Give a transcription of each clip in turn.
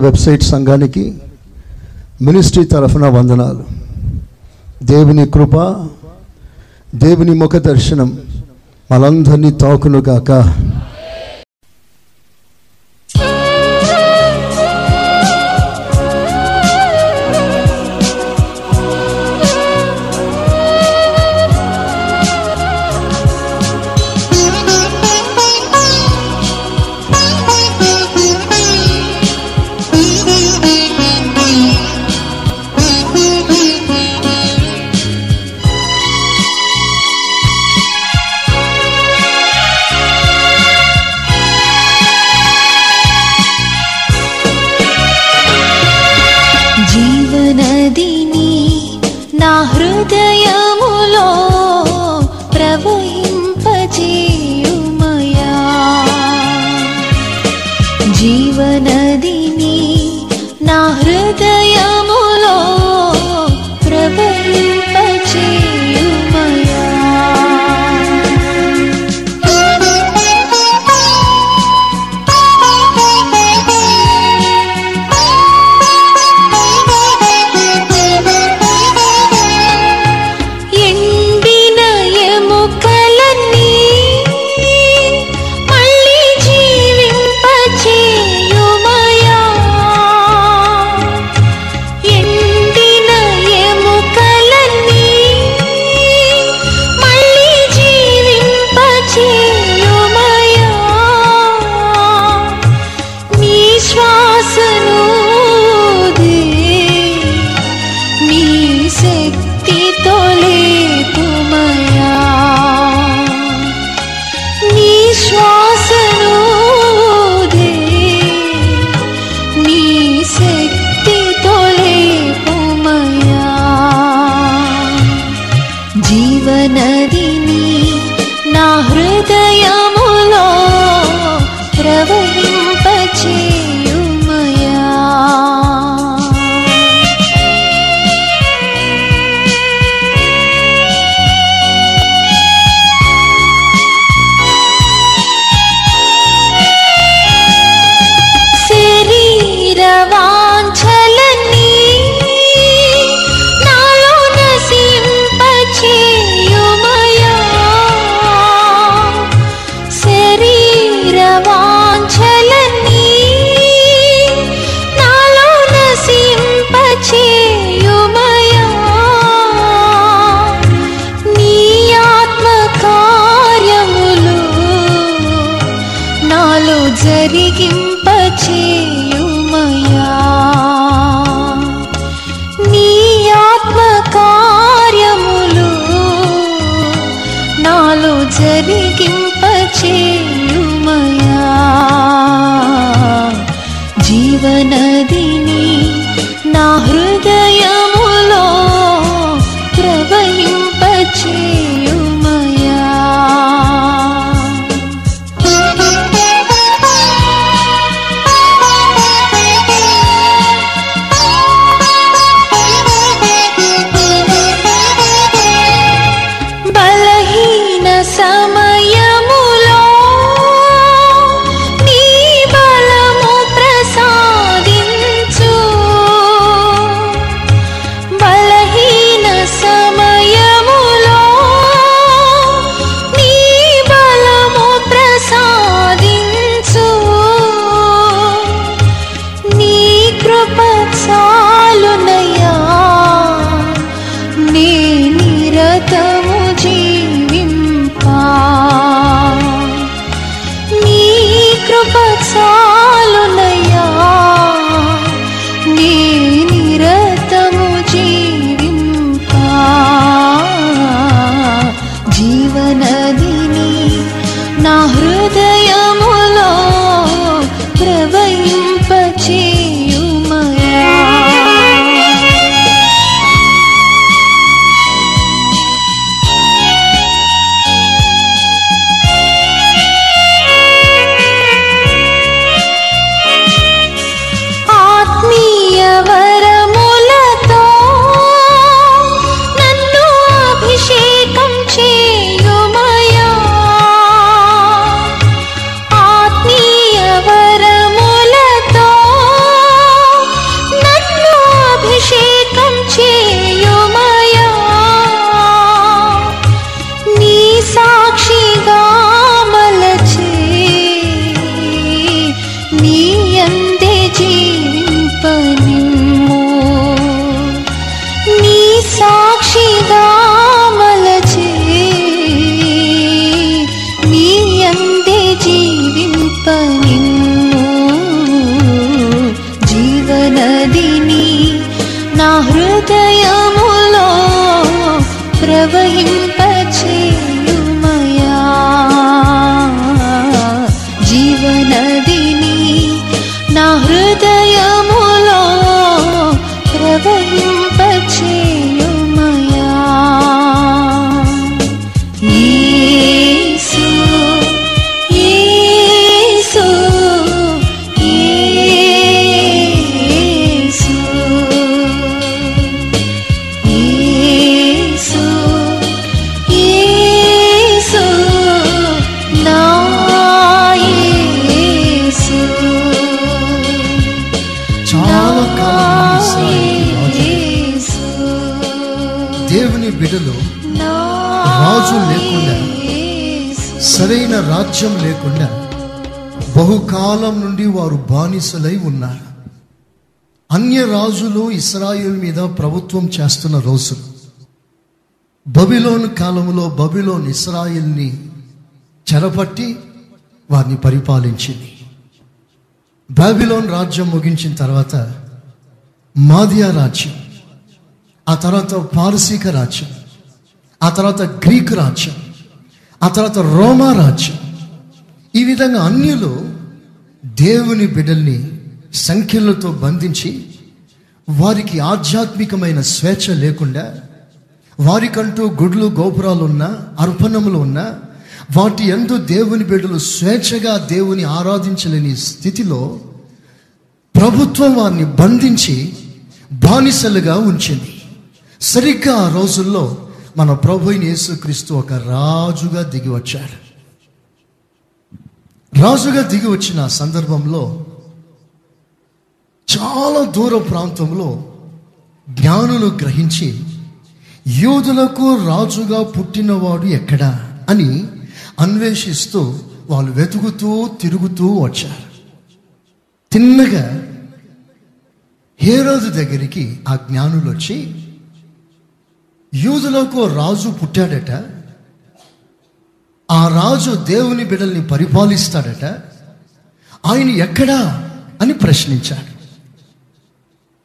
Website సంఘానికి ministry తరఫున వందనాలు. దేవుని కృప దేవుని ముఖ దర్శనం మనందరినీ తాకులుగాక బానిసలై ఉన్నారు. అన్య రాజులు ఇస్రాయిల్ మీద ప్రభుత్వం చేస్తున్న రోజులు. బబిలోన్ కాలంలో బబిలోన్ ఇస్రాయిల్ని చెరపట్టి వారిని పరిపాలించింది. బాబిలోన్ రాజ్యం ముగించిన తర్వాత మాదియా రాజ్యం ఆ తర్వాత పారసీక రాజ్యం ఆ తర్వాత గ్రీక్ రాజ్యం ఆ తర్వాత రోమా రాజ్యం. ఈ విధంగా అన్యులు దేవుని బిడ్డల్ని సంఖ్యలతో బంధించి వారికి ఆధ్యాత్మికమైన స్వేచ్ఛ లేకుండా వారికంటూ గుడ్లు గోపురాలు ఉన్న అర్పణములు ఉన్నా వాటి ఎందు దేవుని బిడ్డలు స్వేచ్ఛగా దేవుని ఆరాధించలేని స్థితిలో ప్రభుత్వం వారిని బంధించి బానిసలుగా ఉంచింది. సరిగ్గా ఆ రోజుల్లో మన ప్రభు యేసుక్రీస్తు ఒక రాజుగా దిగి వచ్చాడు. రాజుగా దిగి వచ్చిన సందర్భంలో చాలా దూర ప్రాంతంలో జ్ఞానులు గ్రహించి యూదులకు రాజుగా పుట్టినవాడు ఎక్కడా? అని అన్వేషిస్తూ వాళ్ళు వెతుకుతూ తిరుగుతూ వచ్చారు. తిన్నగా హేరోజు దగ్గరికి ఆ జ్ఞానులు వచ్చి యూదులకు రాజు పుట్టాడట ఆ రాజు దేవుని బిడల్ని పరిపాలిస్తాడట? ఆయన ఎక్కడా అని ప్రశ్నించాడు.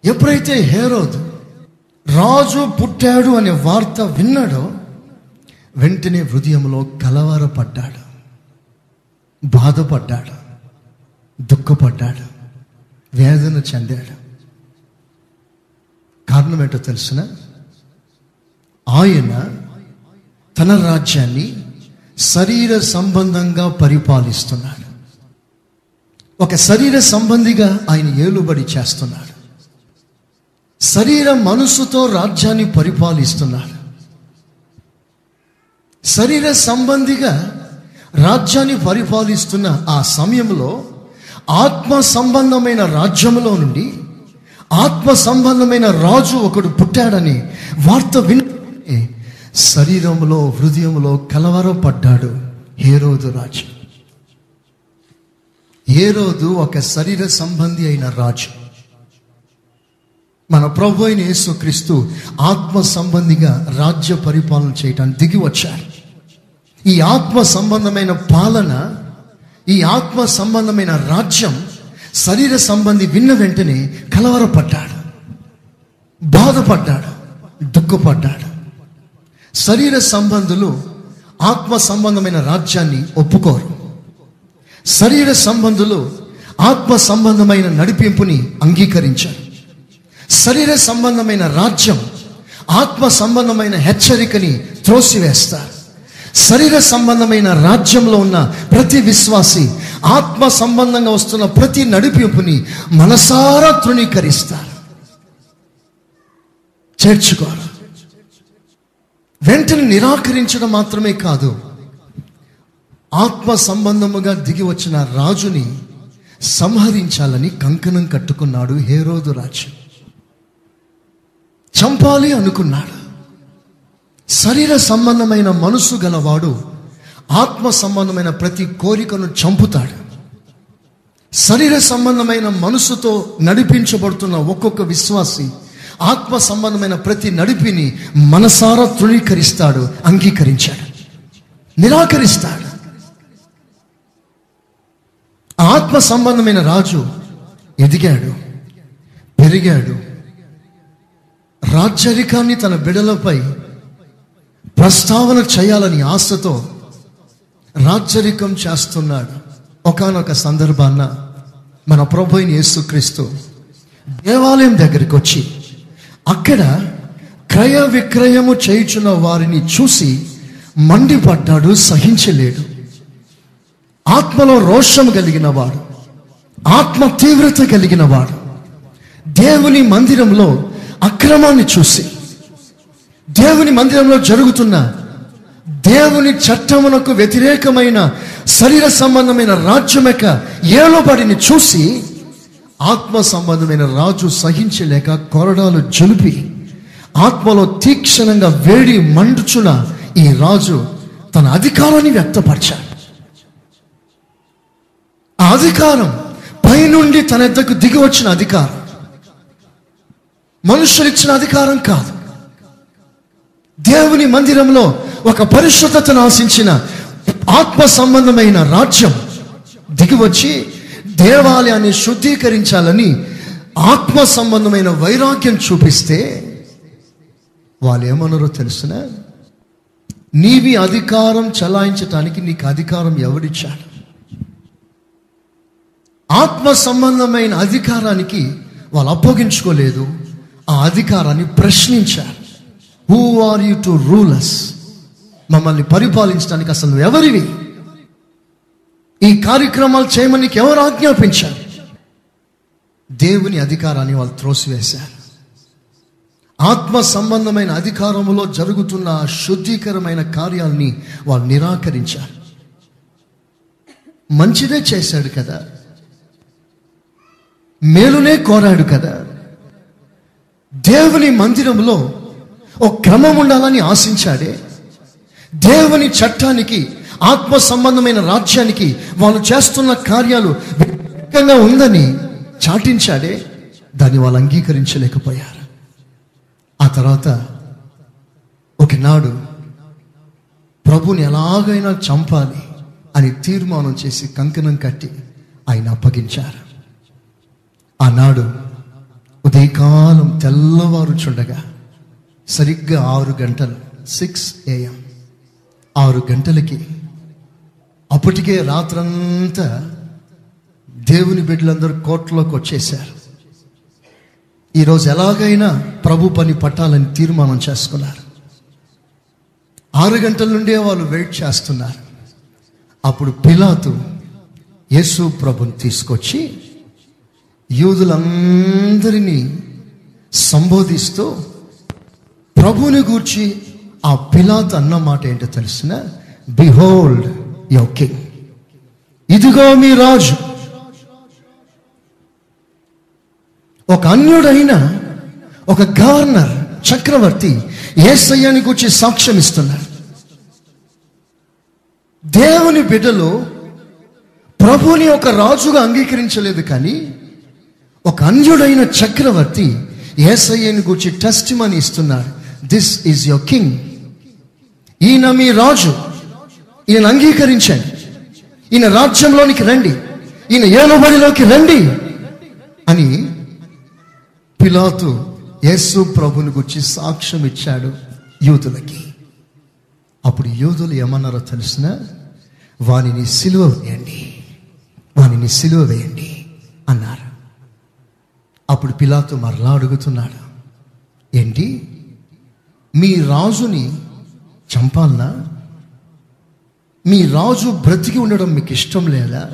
ఎప్పుడైతే హేరోదు రాజు పుట్టాడు అనే వార్త విన్నాడో వెంటనే హృదయంలో కలవరపడ్డాడు. బాధపడ్డాడు. దుఃఖపడ్డాడు. వేదన చెందాడు. కారణం ఏంటో తెలిసిన? ఆయన తన రాజ్యాన్ని శరీర సంబంధంగా పరిపాలిస్తున్నాడు. ఒక శరీర సంబంధిగా ఆయన ఏలుబడి చేస్తున్నాడు. శరీర మనసుతో రాజ్యాన్ని పరిపాలిస్తున్నాడు. శరీర సంబంధిగా రాజ్యాన్ని పరిపాలిస్తున్న ఆ సమయంలో ఆత్మ సంబంధమైన రాజ్యంలో నుండి ఆత్మ సంబంధమైన రాజు ఒకడు పుట్టాడని వార్త విని శరీరంలో హృదయంలో కలవరపడ్డాడు హేరోదు రాజు. హేరోదు ఒక శరీర సంబంధి అయిన రాజు. మన ప్రభు అయిన యేసుక్రీస్తు ఆత్మ సంబంధిగా రాజ్య పరిపాలన చేయటానికి దిగి వచ్చారు ఈ ఆత్మ సంబంధమైన పాలన ఈ ఆత్మ సంబంధమైన రాజ్యం శరీర సంబంధి విన్న వెంటనే కలవరపడ్డాడు. బాధపడ్డాడు దుఃఖపడ్డాడు. శరీర సంబంధులు ఆత్మ సంబంధమైన రాజ్యాన్ని ఒప్పుకోరు. శరీర సంబంధులు ఆత్మ సంబంధమైన నడిపింపుని అంగీకరించారు. శరీర సంబంధమైన రాజ్యం ఆత్మ సంబంధమైన హెచ్చరికని త్రోసివేస్తారు. శరీర సంబంధమైన రాజ్యంలో ఉన్న ప్రతి విశ్వాసి ఆత్మ సంబంధంగా వస్తున్న ప్రతి నడిపింపుని మనసారా తృణీకరిస్తారు. చేర్చుకోరు. వెంటనే నిరాకరించడం మాత్రమే కాదు. ఆత్మ సంబంధముగా దిగి వచ్చిన రాజుని సంహరించాలని కంకణం కట్టుకున్నాడు హేరోదు రాజు. చంపాలి అనుకున్నాడు. శరీర సంబంధమైన మనసు గలవాడు ఆత్మ సంబంధమైన ప్రతి కోరికను చంపుతాడు. శరీర సంబంధమైన మనసుతో నడిపించబడుతున్న ఒక్కొక్క విశ్వాసి ఆత్మ సంబంధమైన ప్రతి నడిపిని మనసారా తృణీకరిస్తాడు అంగీకరించాడు నిరాకరిస్తాడు. ఆత్మ సంబంధమైన రాజు ఎదిగాడు పెరిగాడు. రాజ్యరికాన్ని తన బిడలపై ప్రస్తావన చేయాలని ఆశతో రాజ్యరికం చేస్తున్నాడు. ఒకానొక సందర్భాన్న మన ప్రభుని యేసుక్రీస్తు దేవాలయం దగ్గరికి వచ్చి అక్కడ క్రయ విక్రయము చేయుచున్న వారిని చూసి మండిపడ్డాడు సహించలేడు. ఆత్మలో రోషం కలిగిన వాడు ఆత్మ తీవ్రత కలిగిన వాడు దేవుని మందిరంలో అక్రమాన్ని చూసి దేవుని మందిరంలో జరుగుతున్న దేవుని చట్టమునకు వ్యతిరేకమైన శరీర సంబంధమైన రాజ్యం యొక్క ఏలుబడిని చూసి ఆత్మ సంబంధమైన రాజు సహించలేక కొరడాలు జలిపి ఆత్మలో తీక్షణంగా వేడి మండుచున ఈ రాజు తన అధికారాన్ని వ్యక్తపరిచాడు. ఆ అధికారం పైనుండి తన ఎద్దకు దిగి వచ్చిన అధికారం. మనుషులు ఇచ్చిన అధికారం కాదు. దేవుని మందిరంలో ఒక పరిశుద్ధతను ఆశించిన ఆత్మ సంబంధమైన రాజ్యం దిగివచ్చి దేవాలయాన్ని శుద్ధీకరించాలని ఆత్మ సంబంధమైన వైరాగ్యం చూపిస్తే వాళ్ళు ఏమన్నారో తెలుసిన? నీవి అధికారం చలాయించటానికి నీకు అధికారం ఎవడిచ్చాడు? ఆత్మ సంబంధమైన అధికారానికి వాళ్ళు అప్పగించుకోలేదు. ఆ అధికారాన్ని ప్రశ్నించారు. Who are you to rulers మమ్మల్ని పరిపాలించడానికి అసలు నువ్వు ఎవరివి? ఈ కార్యక్రమాలు చేయమని ఎవరు ఆజ్ఞాపించారు? దేవుని అధికారాన్ని వాళ్ళు త్రోసివేశారు. ఆత్మ సంబంధమైన అధికారంలో జరుగుతున్న శుద్ధీకరమైన కార్యాలని వాళ్ళు నిరాకరించారు. మంచిదే చేశాడు కదా. మేలునే కోరాడు కదా. దేవుని మందిరంలో ఒక క్రమం ఉండాలని ఆశించాడే. దేవుని చట్టానికి ఆత్మ సంబంధమైన రాజ్యానికి వాళ్ళు చేస్తున్న కార్యాలు వ్యతిరేకంగా ఉందని చాటించాడే దాన్ని వాళ్ళు అంగీకరించలేకపోయారు. ఆ తర్వాత ఒకనాడు ప్రభుని ఎలాగైనా చంపాలి అని తీర్మానం చేసి కంకణం కట్టి ఆయన అప్పగించారు. ఆనాడు ఉదయకాలం తెల్లవారుచుండగా సరిగ్గా ఆరు గంటలు సిక్స్ ఏఎం ఆరు గంటలకి అప్పటికే రాత్రంతా దేవుని బిడ్డలందరూ కోర్టులోకి వచ్చేసారు ఈరోజు ఎలాగైనా ప్రభు పని పట్టాలని తీర్మానం చేసుకున్నారు. ఆరు గంటల నుండే వాళ్ళు వెయిట్ చేస్తున్నారు. అప్పుడు పిలాతు యేసు ప్రభుని తీసుకొచ్చి యూదులందరినీ సంబోధిస్తూ ప్రభుని గూర్చి ఆ పిలాత్ అన్న మాట ఏంటో తెలిసిన బిహోల్డ్ యువర్ కింగ్ ఇదిగో మీ రాజు. ఒక అన్యుడైన ఒక గవర్నర్ చక్రవర్తి ఏసయ్యాని గురించి సాక్ష్యం ఇస్తున్నారు దేవుని బిడ్డలు ప్రభుని ఒక రాజుగా అంగీకరించలేదు కానీ ఒక అన్యుడైన చక్రవర్తి ఏసయ్యని గురించి టెస్ట్ మని ఇస్తున్నారు. This is your king. ఈయన మీ రాజు. ఈయన అంగీకరించండి ఈయన రాజ్యంలోనికి రండి. ఈయన ఏలుబడిలోకి రండి. అని పిలాతు యేసు ప్రభుని గురించి సాక్ష్యం ఇచ్చాడు యూదులకి. అప్పుడు యూదులు ఏమన్నారో తెలిసిన? వానిని సిలువ వేయండి. వానిని సిలువ వేయండి అన్నారు. అప్పుడు పిలాతు మరలా అడుగుతున్నాడు. ఏంటి? మీ రాజుని చంపాలనా? మీ రాజు బ్రతికి ఉండడం మీకు ఇష్టం లేదా?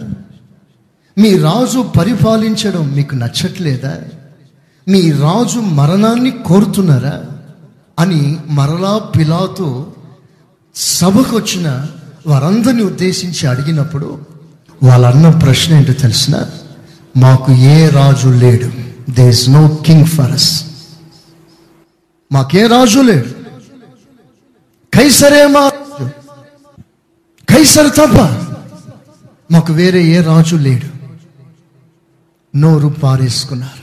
మీ రాజు పరిపాలించడం మీకు నచ్చట్లేదా? మీ రాజు మరణాన్ని కోరుతున్నారా? అని మరలా పిలాతో సభకు వచ్చిన వారందరిని ఉద్దేశించి అడిగినప్పుడు వాళ్ళన్న ప్రశ్న ఏంటో తెలిసిన? మాకు ఏ రాజు లేడు. There is no king for us మాకే రాజు లేడు. కైసరే మా కైసర్ తప్ప మాకు వేరే ఏ రాజు లేడు. నోరు పారేసుకున్నారు.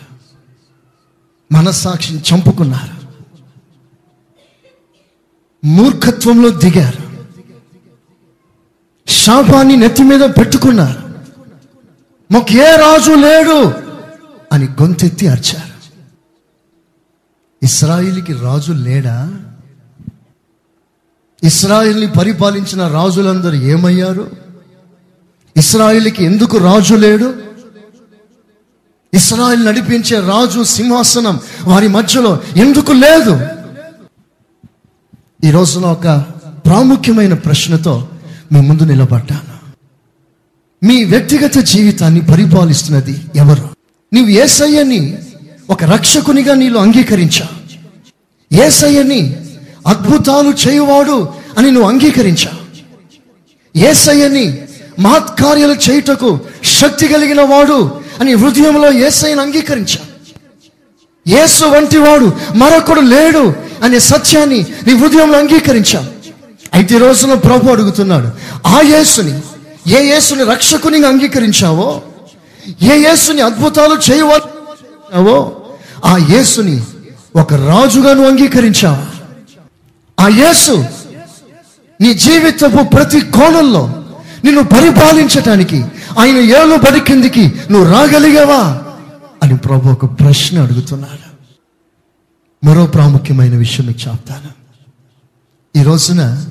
మనస్సాక్షిని చంపుకున్నారు. మూర్ఖత్వంలో దిగారు. శాపాన్ని నెత్తి మీద పెట్టుకున్నారు. మాకు ఏ రాజు లేడు అని గొంతెత్తి అరిచారు. ఇస్రాయిల్కి రాజు లేడా? ఇస్రాయిల్ని పరిపాలించిన రాజులందరూ ఏమయ్యారు? ఇస్రాయిల్కి ఎందుకు రాజు లేడు? ఇస్రాయిల్ నడిపించే రాజు సింహాసనం వారి మధ్యలో ఎందుకు లేదు? ఈ రోజున ఒక ప్రాముఖ్యమైన ప్రశ్నతో మీ ముందు నిలబడ్డాను. మీ వ్యక్తిగత జీవితాన్ని పరిపాలిస్తున్నది ఎవరు? నీవు ఏసయ్యని ఒక రక్షకునిగా నీలో అంగీకరించా? ఏసయ్యని అద్భుతాలు చేయువాడు అని నువ్వు అంగీకరించా ఏసయ్యని మహత్కార్యాలు చేయుటకు శక్తి కలిగిన వాడు అని హృదయంలో ఏసైని అంగీకరించా యేసు వంటి వాడు మరొకడు లేడు అనే సత్యాన్ని నీ హృదయంలో అంగీకరించా అయితే రోజున ప్రభు అడుగుతున్నాడు ఆ యేసుని ఏ యేసుని రక్షకుని అంగీకరించావో ఏ యేసుని అద్భుతాలు చేయవో ఆ యేసుని ఒక రాజుగా నువ్వు అంగీకరించావా ఆ యేసు నీ జీవితపు ప్రతి కోణంలో నిన్ను పరిపాలించటానికి ఆయన ఏళ్ళు బడి కిందికి నువ్వు రాగలిగావా అని ప్రభు ఒక ప్రశ్న అడుగుతున్నాడు. మరో ప్రాముఖ్యమైన విషయం మీకు చెప్తాను. ఈ రోజున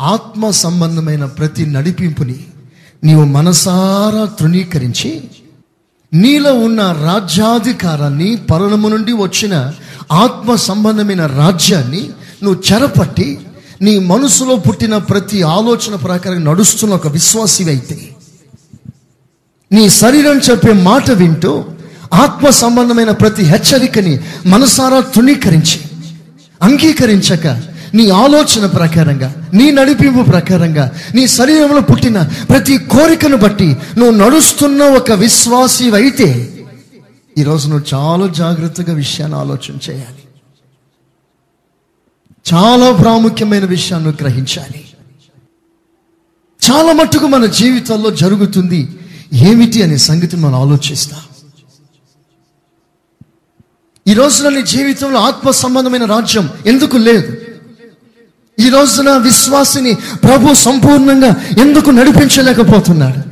ఆత్మ సంబంధమైన ప్రతి నడిపింపుని నీవు మనసారా తృణీకరించి నీలో ఉన్న రాజ్యాధికారాన్ని పరలము నుండి వచ్చిన ఆత్మ సంబంధమైన రాజ్యాన్ని నువ్వు చెరపట్టి నీ మనసులో పుట్టిన ప్రతి ఆలోచన ప్రకారం నడుస్తున్న ఒక విశ్వాసివైతే నీ శరీరం చెప్పే మాట వింటూ ఆత్మ సంబంధమైన ప్రతి హెచ్చరికని మనసారా తృణీకరించి అంగీకరించక నీ ఆలోచన ప్రకారంగా నీ నడిపింపు ప్రకారంగా నీ శరీరంలో పుట్టిన ప్రతి కోరికను బట్టి నువ్వు నడుస్తున్న ఒక విశ్వాసివైతే ఈరోజు నువ్వు చాలా జాగ్రత్తగా విషయాన్ని ఆలోచన చేయాలి. చాలా ప్రాముఖ్యమైన విషయాన్ని గ్రహించాలి చాలా మట్టుకు మన జీవితాల్లో జరుగుతుంది ఏమిటి అనే సంగతిని మనం ఆలోచిస్తాం. ఈ రోజున నీ జీవితంలో ఆత్మ సంబంధమైన రాజ్యం ఎందుకు లేదు? ఈ రోజున విశ్వాసిని ప్రభు సంపూర్ణంగా ఎందుకు నడిపించలేకపోతున్నాడు?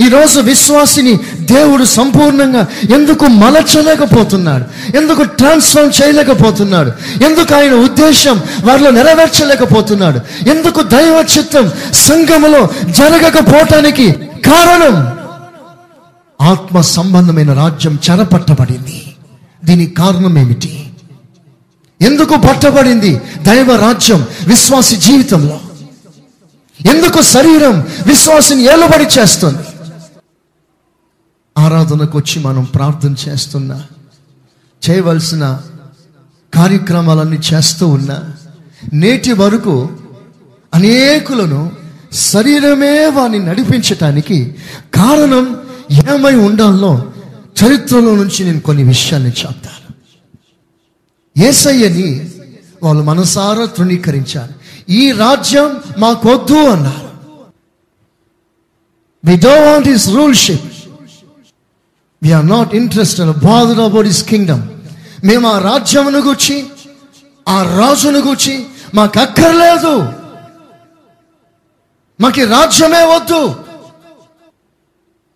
ఈ రోజు విశ్వాసిని దేవుడు సంపూర్ణంగా ఎందుకు మలచలేకపోతున్నాడు? ఎందుకు ట్రాన్స్ఫార్మ్ చేయలేకపోతున్నాడు? ఎందుకు ఆయన ఉద్దేశం వారిలో నెరవేర్చలేకపోతున్నాడు? ఎందుకు దైవ చిత్తం సంఘములో జరగకపోవటానికి కారణం? ఆత్మ సంబంధమైన రాజ్యం చెరపట్టబడింది. దీనికి కారణం ఏమిటి? ఎందుకు పట్టబడింది దైవ రాజ్యం విశ్వాసి జీవితంలో? ఎందుకు శరీరం విశ్వాసిని ఏలుబడి చేస్తుంది? ఆరాధనకు వచ్చి మనం ప్రార్థన చేస్తున్నా చేయవలసిన కార్యక్రమాలన్నీ చేస్తూ ఉన్నా నేటి వరకు అనేకులను శరీరమే వారిని నడిపించటానికి కారణం ఏమై ఉండాలో చరిత్రలో నుంచి నేను కొన్ని విషయాల్ని చెప్తాను. ఏసయ్యని వాళ్ళు మనసారా తృణీకరించారు. ఈ రాజ్యం మాకొద్దు అన్నారు. We do want his ruleship we're not interested bothered about his kingdom మేము ఆ రాజ్యమును గుచ్చి ఆ రాజును గుచ్చి మాకు అక్కర్లేదు. మాకు రాజ్యమే వద్దు.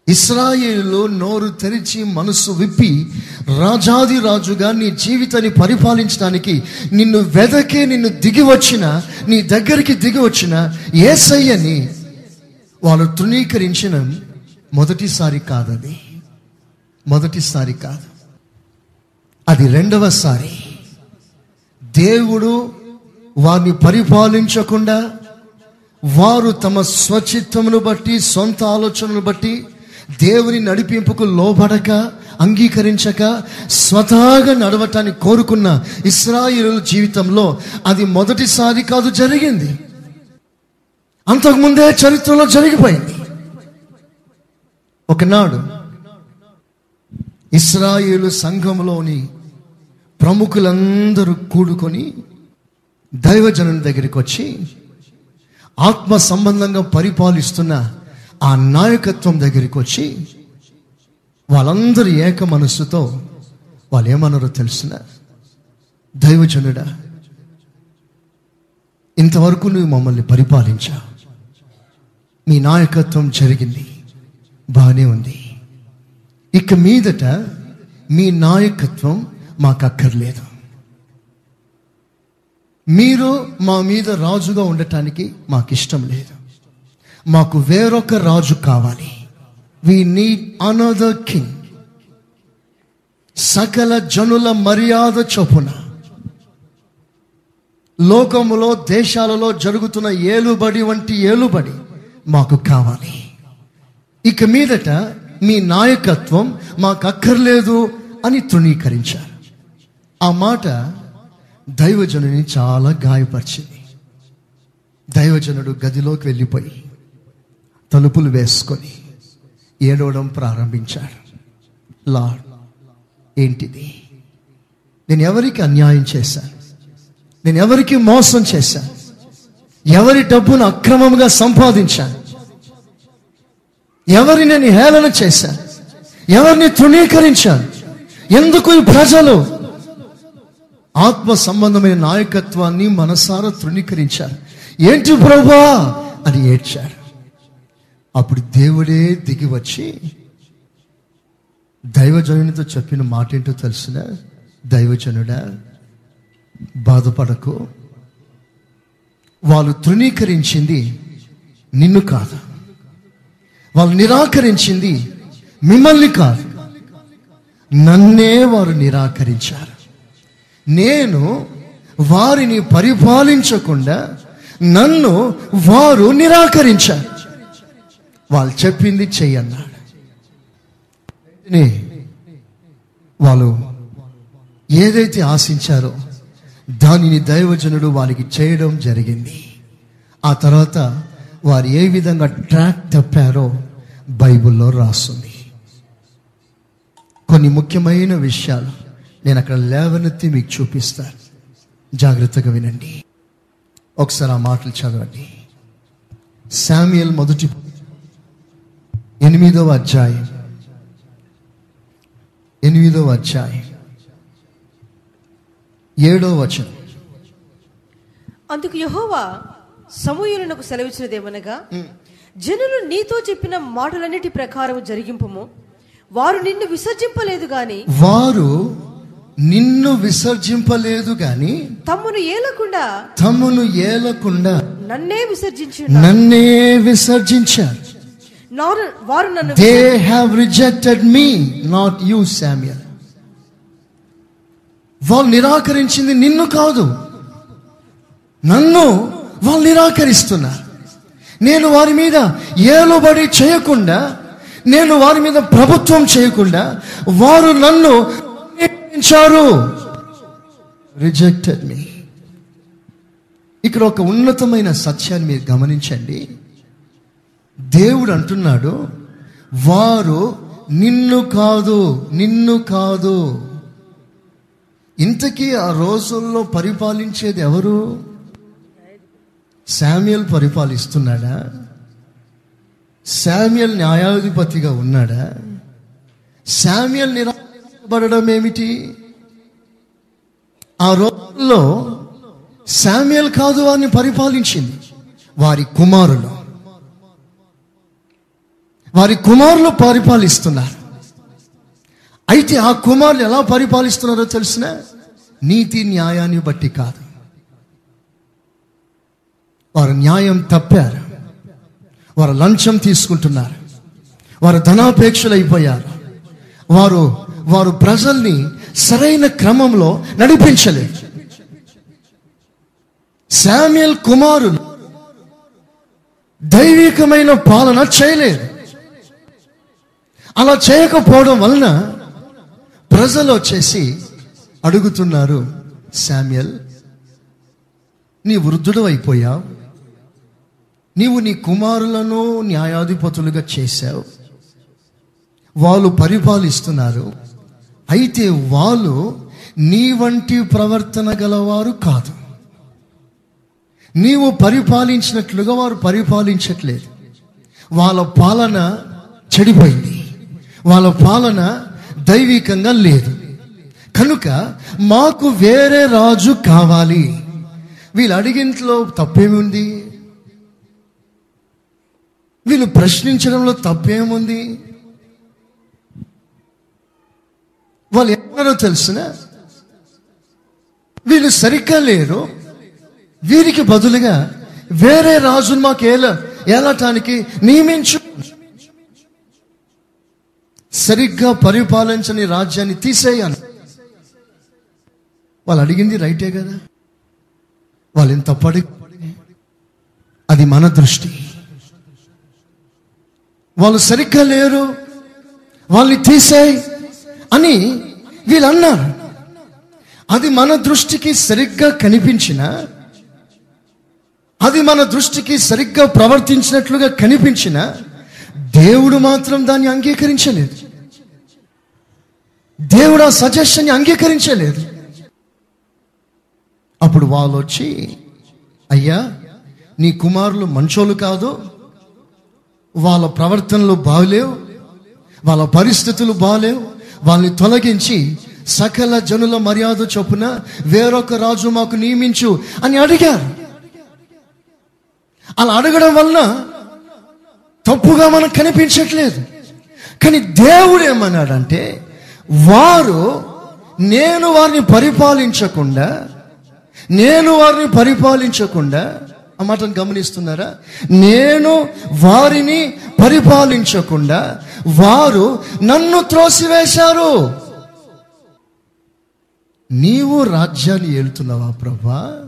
ఇస్రాయేలు నోరు తెరిచి మనసు విప్పి రాజాది రాజుగా నీ జీవితాన్ని పరిపాలించడానికి నిన్ను వెదకే నిన్ను దిగి వచ్చిన నీ దగ్గరికి దిగి వచ్చిన ఏసయ్యని వాళ్ళు తృణీకరించిన మొదటిసారి కాదది. మొదటిసారి కాదు. అది రెండవసారి. దేవుడు వారిని పరిపాలించకుండా వారు తమ స్వచిత్తమును బట్టి సొంత ఆలోచనను బట్టి దేవుని నడిపింపుకు లోబడక అంగీకరించక స్వతహాగా నడవటాన్ని కోరుకున్న ఇస్రాయిల్ జీవితంలో అది మొదటిసారి కాదు జరిగింది. అంతకుముందే చరిత్రలో జరిగిపోయింది. ఒకనాడు ఇస్రాయేలు సంఘంలోని ప్రముఖులందరూ కూడుకొని దైవజనం దగ్గరికి వచ్చి ఆత్మ సంబంధంగా పరిపాలిస్తున్న ఆ నాయకత్వం దగ్గరికి వచ్చి వాళ్ళందరూ ఏక మనస్సుతో వాళ్ళు ఏమన్నారో తెలిసిన? దైవజనుడా ఇంతవరకు నువ్వు మమ్మల్ని పరిపాలించా. మీ నాయకత్వం జరిగింది. బాగానే ఉంది. ఇక మీదట మీ నాయకత్వం మాకు అక్కర్లేదు. మీరు మా మీద రాజుగా ఉండటానికి మాకు ఇష్టం లేదు. మాకు వేరొక రాజు కావాలి. వీ నీడ్ అనదర్ కింగ్ సకల జనుల మర్యాద చొప్పున. లోకములో దేశాలలో జరుగుతున్న ఏలుబడి వంటి ఏలుబడి మాకు కావాలి. ఇక మీదట మీ నాయకత్వం మాకు అక్కర్లేదు అని తృణీకరించారు. ఆ మాట దైవజనుని చాలా గాయపరిచింది. దైవజనుడు గదిలోకి వెళ్ళిపోయి తలుపులు వేసుకొని ఏడవడం ప్రారంభించాడు. లార్డ్ ఏంటిది? నేను ఎవరికి అన్యాయం చేశాను? నేను ఎవరికి మోసం చేశాను? ఎవరి డబ్బును అక్రమంగా సంపాదించాను? ఎవరిని నేను హేళన చేశాను ఎవరిని తృణీకరించాను ఎందుకు ఈ ప్రజలు ఆత్మ సంబంధమైన నాయకత్వాన్ని మనసారా తృణీకరించారు? ఏంటి ప్రభా? అని ఏడ్చాడు అప్పుడు దేవుడే దిగి వచ్చి దైవజనునితో చెప్పిన మాట ఏంటో తెలిసిన? దైవజనుడా బాధపడకు. వాళ్ళు తృణీకరించింది నిన్ను కాదు. వాళ్ళు నిరాకరించింది. మిమ్మల్ని కాదు. నన్నే వారు నిరాకరించారు. నేను వారిని పరిపాలించకుండా నన్ను వారు నిరాకరించారు. వాళ్ళు చెప్పింది చెయ్యన్నాడు వాళ్ళు ఏదైతే ఆశించారో దానిని దైవజనుడు వారికి చేయడం జరిగింది. ఆ తర్వాత వారు ఏ విధంగా ట్రాక్ తప్పారో బైబిల్లో రాస్తుంది కొన్ని ముఖ్యమైన విషయాలు నేను అక్కడ లేవనెత్తి మీకు చూపిస్తాను. జాగ్రత్తగా వినండి. ఒకసారి ఆ మాటలు చదవండి. శామ్యుయల్ మొదటి ఎనిమిదవ అధ్యాయం. ఎనిమిదవ అధ్యాయం. ఏడవ వచనం. అందుకు యహోవా సమూహులకు సెలవిచ్చినదేమనగా జనులు నీతో చెప్పిన మాటలన్నిటి ప్రకారం జరిగింపుము. వారు నిన్ను విసర్జింపలేదు గాని వారు నిన్ను విసర్జింపలేదు గాని తమ్మును ఏలకుండా తమను ఏలకుండా నన్నే విసర్జించు నన్నే విసర్జించారు. నారు- వారు నన్ను they have rejected me not you Samuel వాళ్ళు నిరాకరించింది నిన్ను కాదు. నన్ను వాళ్ళు నిరాకరిస్తున్నారు నేను వారి మీద ఏలుబడి చేయకుండా నేను వారి మీద ప్రభుత్వం చేయకుండా వారు నన్ను రిజెక్టెడ్ మీ ఇక్కడ ఒక ఉన్నతమైన సత్యాన్ని మీరు గమనించండి. దేవుడు అంటున్నాడు వారు నిన్ను కాదు నిన్ను కాదు. ఇంతకీ ఆ రోజుల్లో పరిపాలించేది ఎవరు? శామ్యుల్ పరిపాలిస్తున్నాడా? శామ్యుల్ న్యాయాధిపతిగా ఉన్నాడా? శామ్యుల్ నిరాకరించబడడం ఏమిటి ఆ రోజుల్లో శామ్యుల్ కాదు వారిని పరిపాలించింది. వారి కుమారులు. వారి కుమారులు పరిపాలిస్తున్నారు. అయితే ఆ కుమారులు ఎలా పరిపాలిస్తున్నారో తెలిసిన? నీతి న్యాయాన్ని బట్టి కాదు. వారు న్యాయం తప్పారు. వారు లంచం తీసుకుంటున్నారు. వారు ధనాపేక్షలు అయిపోయారు వారు వారు ప్రజల్ని సరైన క్రమంలో నడిపించలేదు. శామ్యుల్ కుమారులు దైవికమైన పాలన చేయలేదు. అలా చేయకపోవడం వలన ప్రజలు వచ్చేసి అడుగుతున్నారు శామ్యల్ నీ వృద్ధుడు అయిపోయావు. నీవు నీ కుమారులను న్యాయాధిపతులుగా చేశావు. వాళ్ళు పరిపాలిస్తున్నారు. అయితే వాళ్ళు నీ వంటి ప్రవర్తన గలవారు కాదు. నీవు పరిపాలించినట్లుగా వారు పరిపాలించట్లేదు. వాళ్ళ పాలన చెడిపోయింది. వాళ్ళ పాలన దైవికంగా లేదు. కనుక మాకు వేరే రాజు కావాలి. వీళ్ళు అడిగింట్లో తప్పేముంది? వీళ్ళు ప్రశ్నించడంలో తప్పేముంది? వాళ్ళు ఎవరో తెలిసిన? వీళ్ళు సరిగ్గా లేరు. వీరికి బదులుగా వేరే రాజును మాకు ఏల ఏలటానికి నియమించు. సరిగ్గా పరిపాలించని రాజ్యాన్ని తీసేయాలి. వాళ్ళు అడిగింది రైటే కదా? వాళ్ళు ఎంత పడి అది మన దృష్టి. వాళ్ళు సరిగ్గా లేరు వాళ్ళని తీసేయి అని వీళ్ళు అన్నారు. అది మన దృష్టికి సరిగ్గా కనిపించిన అది మన దృష్టికి సరిగ్గా ప్రవర్తించినట్లుగా కనిపించిన దేవుడు మాత్రం దాన్ని అంగీకరించలేదు. దేవుడు ఆ సజెషన్ని అంగీకరించలేదు. అప్పుడు వాళ్ళు వచ్చి అయ్యా నీ కుమారులు మంచోళ్ళు కాదు వాళ్ళ ప్రవర్తనలు బాగలేవు వాళ్ళ పరిస్థితులు బాగలేవు వాళ్ళని తొలగించి సకల జనుల మర్యాద చొప్పున వేరొక రాజు మాకు నియమించు అని అడిగారు. అలా అడగడం వలన తప్పుగా మనకు కనిపించట్లేదు. కానీ దేవుడు ఏమన్నాడంటే వారు నేను వారిని పరిపాలించకుండా నేను వారిని పరిపాలించకుండా ఆ మాటను గమనిస్తున్నారా? నేను వారిని పరిపాలించకుండా వారు నన్ను త్రోసివేశారు. నీవు రాజ్యాన్ని ఏలుతున్నావా ప్రభా?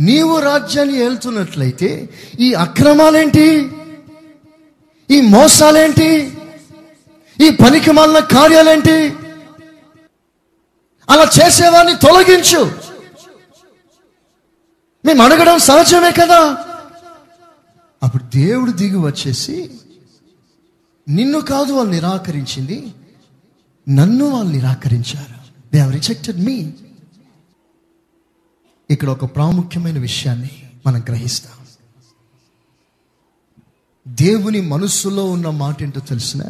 నీవు రాజ్యాన్ని ఏలుతున్నట్లయితే ఈ అక్రమాలేంటి? ఈ మోసాలేంటి? ఈ పనికి మాలిన కార్యాలేంటి? అలా చేసేవాడిని తొలగించు. మేము అడగడం సహజమే కదా? అప్పుడు దేవుడు దిగి వచ్చేసి నిన్ను కాదు వాళ్ళు నిరాకరించింది నన్ను వాళ్ళు నిరాకరించారు. దే హావ్ రిజెక్టెడ్ మీ ఇక్కడ ఒక ప్రాముఖ్యమైన విషయాన్ని మనం గ్రహిస్తాం. దేవుని మనస్సులో ఉన్న మాట ఏంటో తెలిసిన?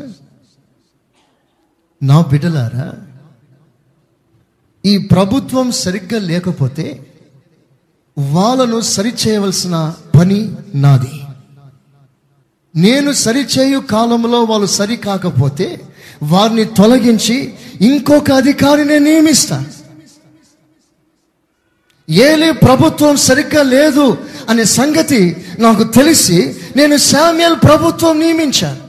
నా బిడ్డలారా ఈ ప్రభుత్వం సరిగ్గా లేకపోతే వాళ్ళను సరిచేయవలసిన పని నాది. నేను సరిచేయు కాలంలో వాళ్ళు సరి కాకపోతే వారిని తొలగించి ఇంకొక అధికారిని నియమిస్తాను ఏలే ప్రభుత్వం సరిగ్గా లేదు అనే సంగతి నాకు తెలిసి నేను శామ్యల్ ప్రభుత్వం నియమించాను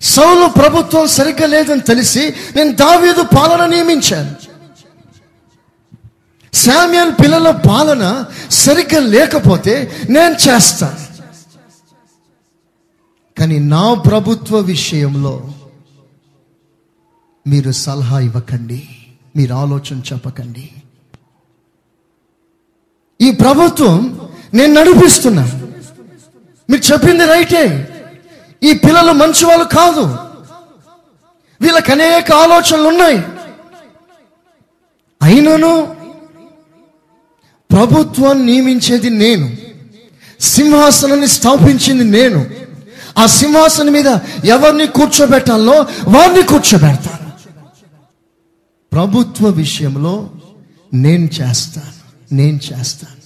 సౌలు ప్రభుత్వం సరిగ్గా లేదని తెలిసి నేను దావీదు పాలన నియమించాను. శామ్యల్ పిల్లల పాలన సరిగ్గా లేకపోతే నేను చేస్తాను కానీ నా ప్రభుత్వ విషయంలో మీరు సలహా ఇవ్వకండి మీరు ఆలోచన చెప్పకండి. ఈ ప్రభుత్వం నేను నడిపిస్తున్నా. మీరు చెప్పింది రైటే. ఈ పిల్లలు మంచి వాళ్ళు కాదు. వీళ్ళకి అనేక ఆలోచనలు ఉన్నాయి. అయినను ప్రభుత్వాన్ని నియమించేది నేను. సింహాసనాన్ని స్థాపించింది నేను. ఆ సింహాసనం మీద ఎవరిని కూర్చోబెట్టాలో వారిని కూర్చోబెడతాను. ప్రభుత్వ విషయంలో నేను చేస్తాను. నేను చేస్తాను.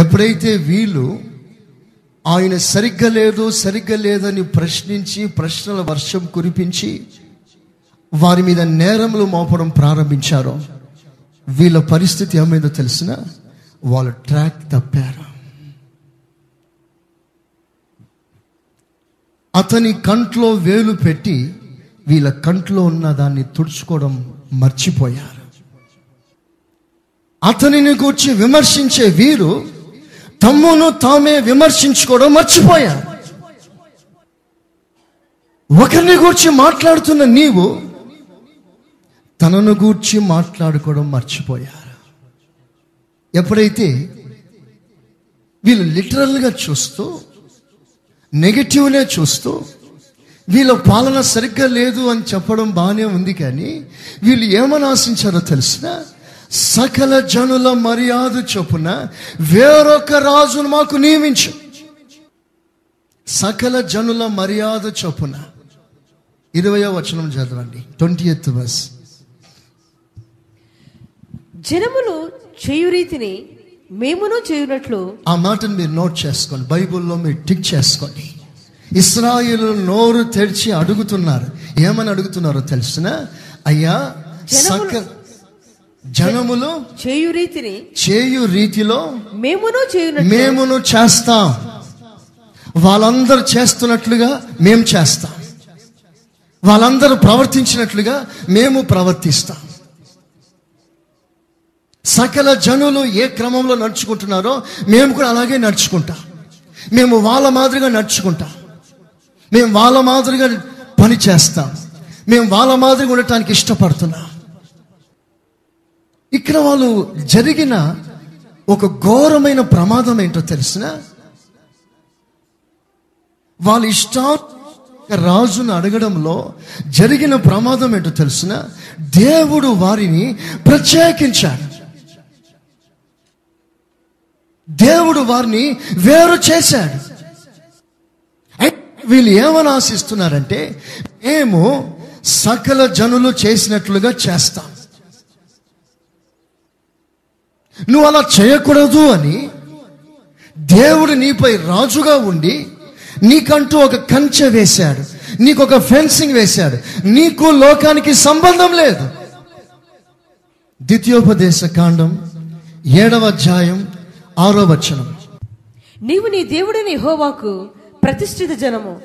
ఎప్పుడైతే వీళ్ళు ఆయన సరిగ్గా లేదు సరిగ్గా లేదని ప్రశ్నించి ప్రశ్నల వర్షం కురిపించి వారి మీద నేరములు మోపడం ప్రారంభించారో వీళ్ళ పరిస్థితి ఏమైందో తెలిసిన వాళ్ళు ట్రాక్ తప్పారు. అతని కంట్లో వేలు పెట్టి వీళ్ళ కంట్లో ఉన్న దాన్ని తుడుచుకోవడం మర్చిపోయారు. అతనిని గూర్చి విమర్శించే వీరు తమ్మును తామే విమర్శించుకోవడం మర్చిపోయారు. ఒకరిని గూర్చి మాట్లాడుతున్న నీవు తనను గూర్చి మాట్లాడుకోవడం మర్చిపోయారు. ఎప్పుడైతే వీళ్ళు లిటరల్గా చూస్తూ నెగటివ్నే చూస్తూ వీళ్ళ పాలన సరిగ్గా లేదు అని చెప్పడం బాగానే ఉంది కానీ వీళ్ళు ఏమని ఆశించారో తెలిసిన సకల జనుల మర్యాద చొప్పున వేరొక రాజును మాకు నియమించు. సకల జనుల మర్యాద చొప్పున. ఇరవయో వచనం చదవండి. ట్వంటీ ఎయిత్ బస్ జనములు చేయు రీతిని మేమును చేయునట్లు ఆ మాటను మీరు నోట్ చేసుకోండి. బైబిల్లో మీరు టిక్ చేసుకోండి. ఇస్రాయేలు నోరు తెరిచి అడుగుతున్నారు. ఏమని అడుగుతున్నారో తెలిసిన? అయ్యా సక జనములు చేయు రీతిని చేయు రీతిలో మేమును చేయునట్లు మేమును చేస్తాం. వాళ్ళందరూ చేస్తున్నట్లుగా మేము చేస్తాం. వాళ్ళందరూ ప్రవర్తించినట్లుగా మేము ప్రవర్తిస్తాం. సకల జనులు ఏ క్రమంలో నడుచుకుంటున్నారో మేము కూడా అలాగే నడుచుకుంటాం. మేము వాళ్ళ మాదిరిగా నడుచుకుంటాం. మేము వాళ్ళ మాదిరిగా పని చేస్తాం. మేము వాళ్ళ మాదిరిగా ఉండటానికి ఇష్టపడుతున్నాం. ఇక్కడ వాళ్ళు జరిగిన ఒక ఘోరమైన ప్రమాదం ఏంటో తెలిసిన? వాళ్ళ ఇష్ట రాజును అడగడంలో జరిగిన ప్రమాదం ఏంటో తెలిసిన? దేవుడు వారిని ప్రత్యేకించాడు. దేవుడు వారిని వేరు చేశాడు. వీళ్ళు ఏమని ఆశిస్తున్నారంటే మేము సకల జనులు చేసినట్లుగా చేస్తాం. నువ్వు అలా చేయకూడదు అని దేవుడు నీపై రాజుగా ఉండి నీకంటూ ఒక కంచె వేశాడు. నీకు ఒక ఫెన్సింగ్ వేశాడు. నీకు లోకానికి సంబంధం లేదు. ద్వితీయోపదేశ కాండం ఏడవ అధ్యాయం ఆరో వచనం. నీవు నీ దేవుడిని హోవాకు ప్రతిష్ఠిత జనము.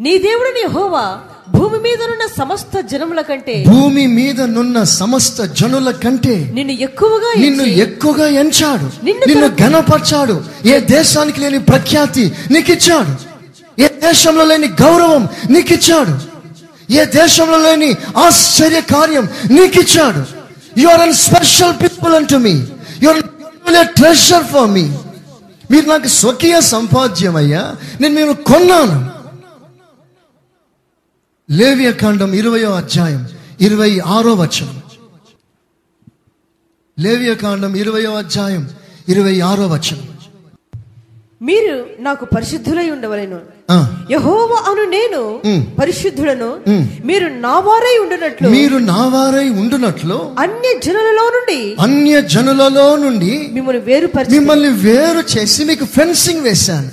నీ దేవుడిని హోవా భూమి మీదనున్న సమస్త జనముల కంటే భూమి మీద నున్న సమస్త జనుల కంటే నిన్ను ఎక్కువగా నిన్ను ఎక్కువగా ఎంచాడు. నిన్ను నిన్ను ఘనపరిచాడు. ఏ దేశానికి లేని ప్రఖ్యాతి నీకిచ్చాడు. ఏ దేశంలో లేని గౌరవం నీకిచ్చాడు. ఏ దేశంలో లేని ఆశ్చర్య కార్యం నీకిచ్చాడు. You are an special people unto me you are treasure for me మీరు నాకు స్వకీయ సంపాద్యం అయ్యా నేను మీరు కొన్నాను. లేవియ కాండం ఇరవయో అధ్యాయం ఇరవై ఆరో వచనం. లేవియ కాండం ఇరవయో అధ్యాయం ఇరవై ఆరో వచనం. మీరు నాకు పరిశుద్ధులై ఉండవలేను. యహోవ అను నేను మ్. మీరు నా వారై ఉండునట్లు. మీరు నా వారై ఉండునట్లు అన్య జనులలో నుండి. అన్య జనులలో నుండి మిమ్మల్ని వేరుపరిచి మిమ్మల్ని వేరు చేసి మీకు ఫెన్సింగ్ వేశాను.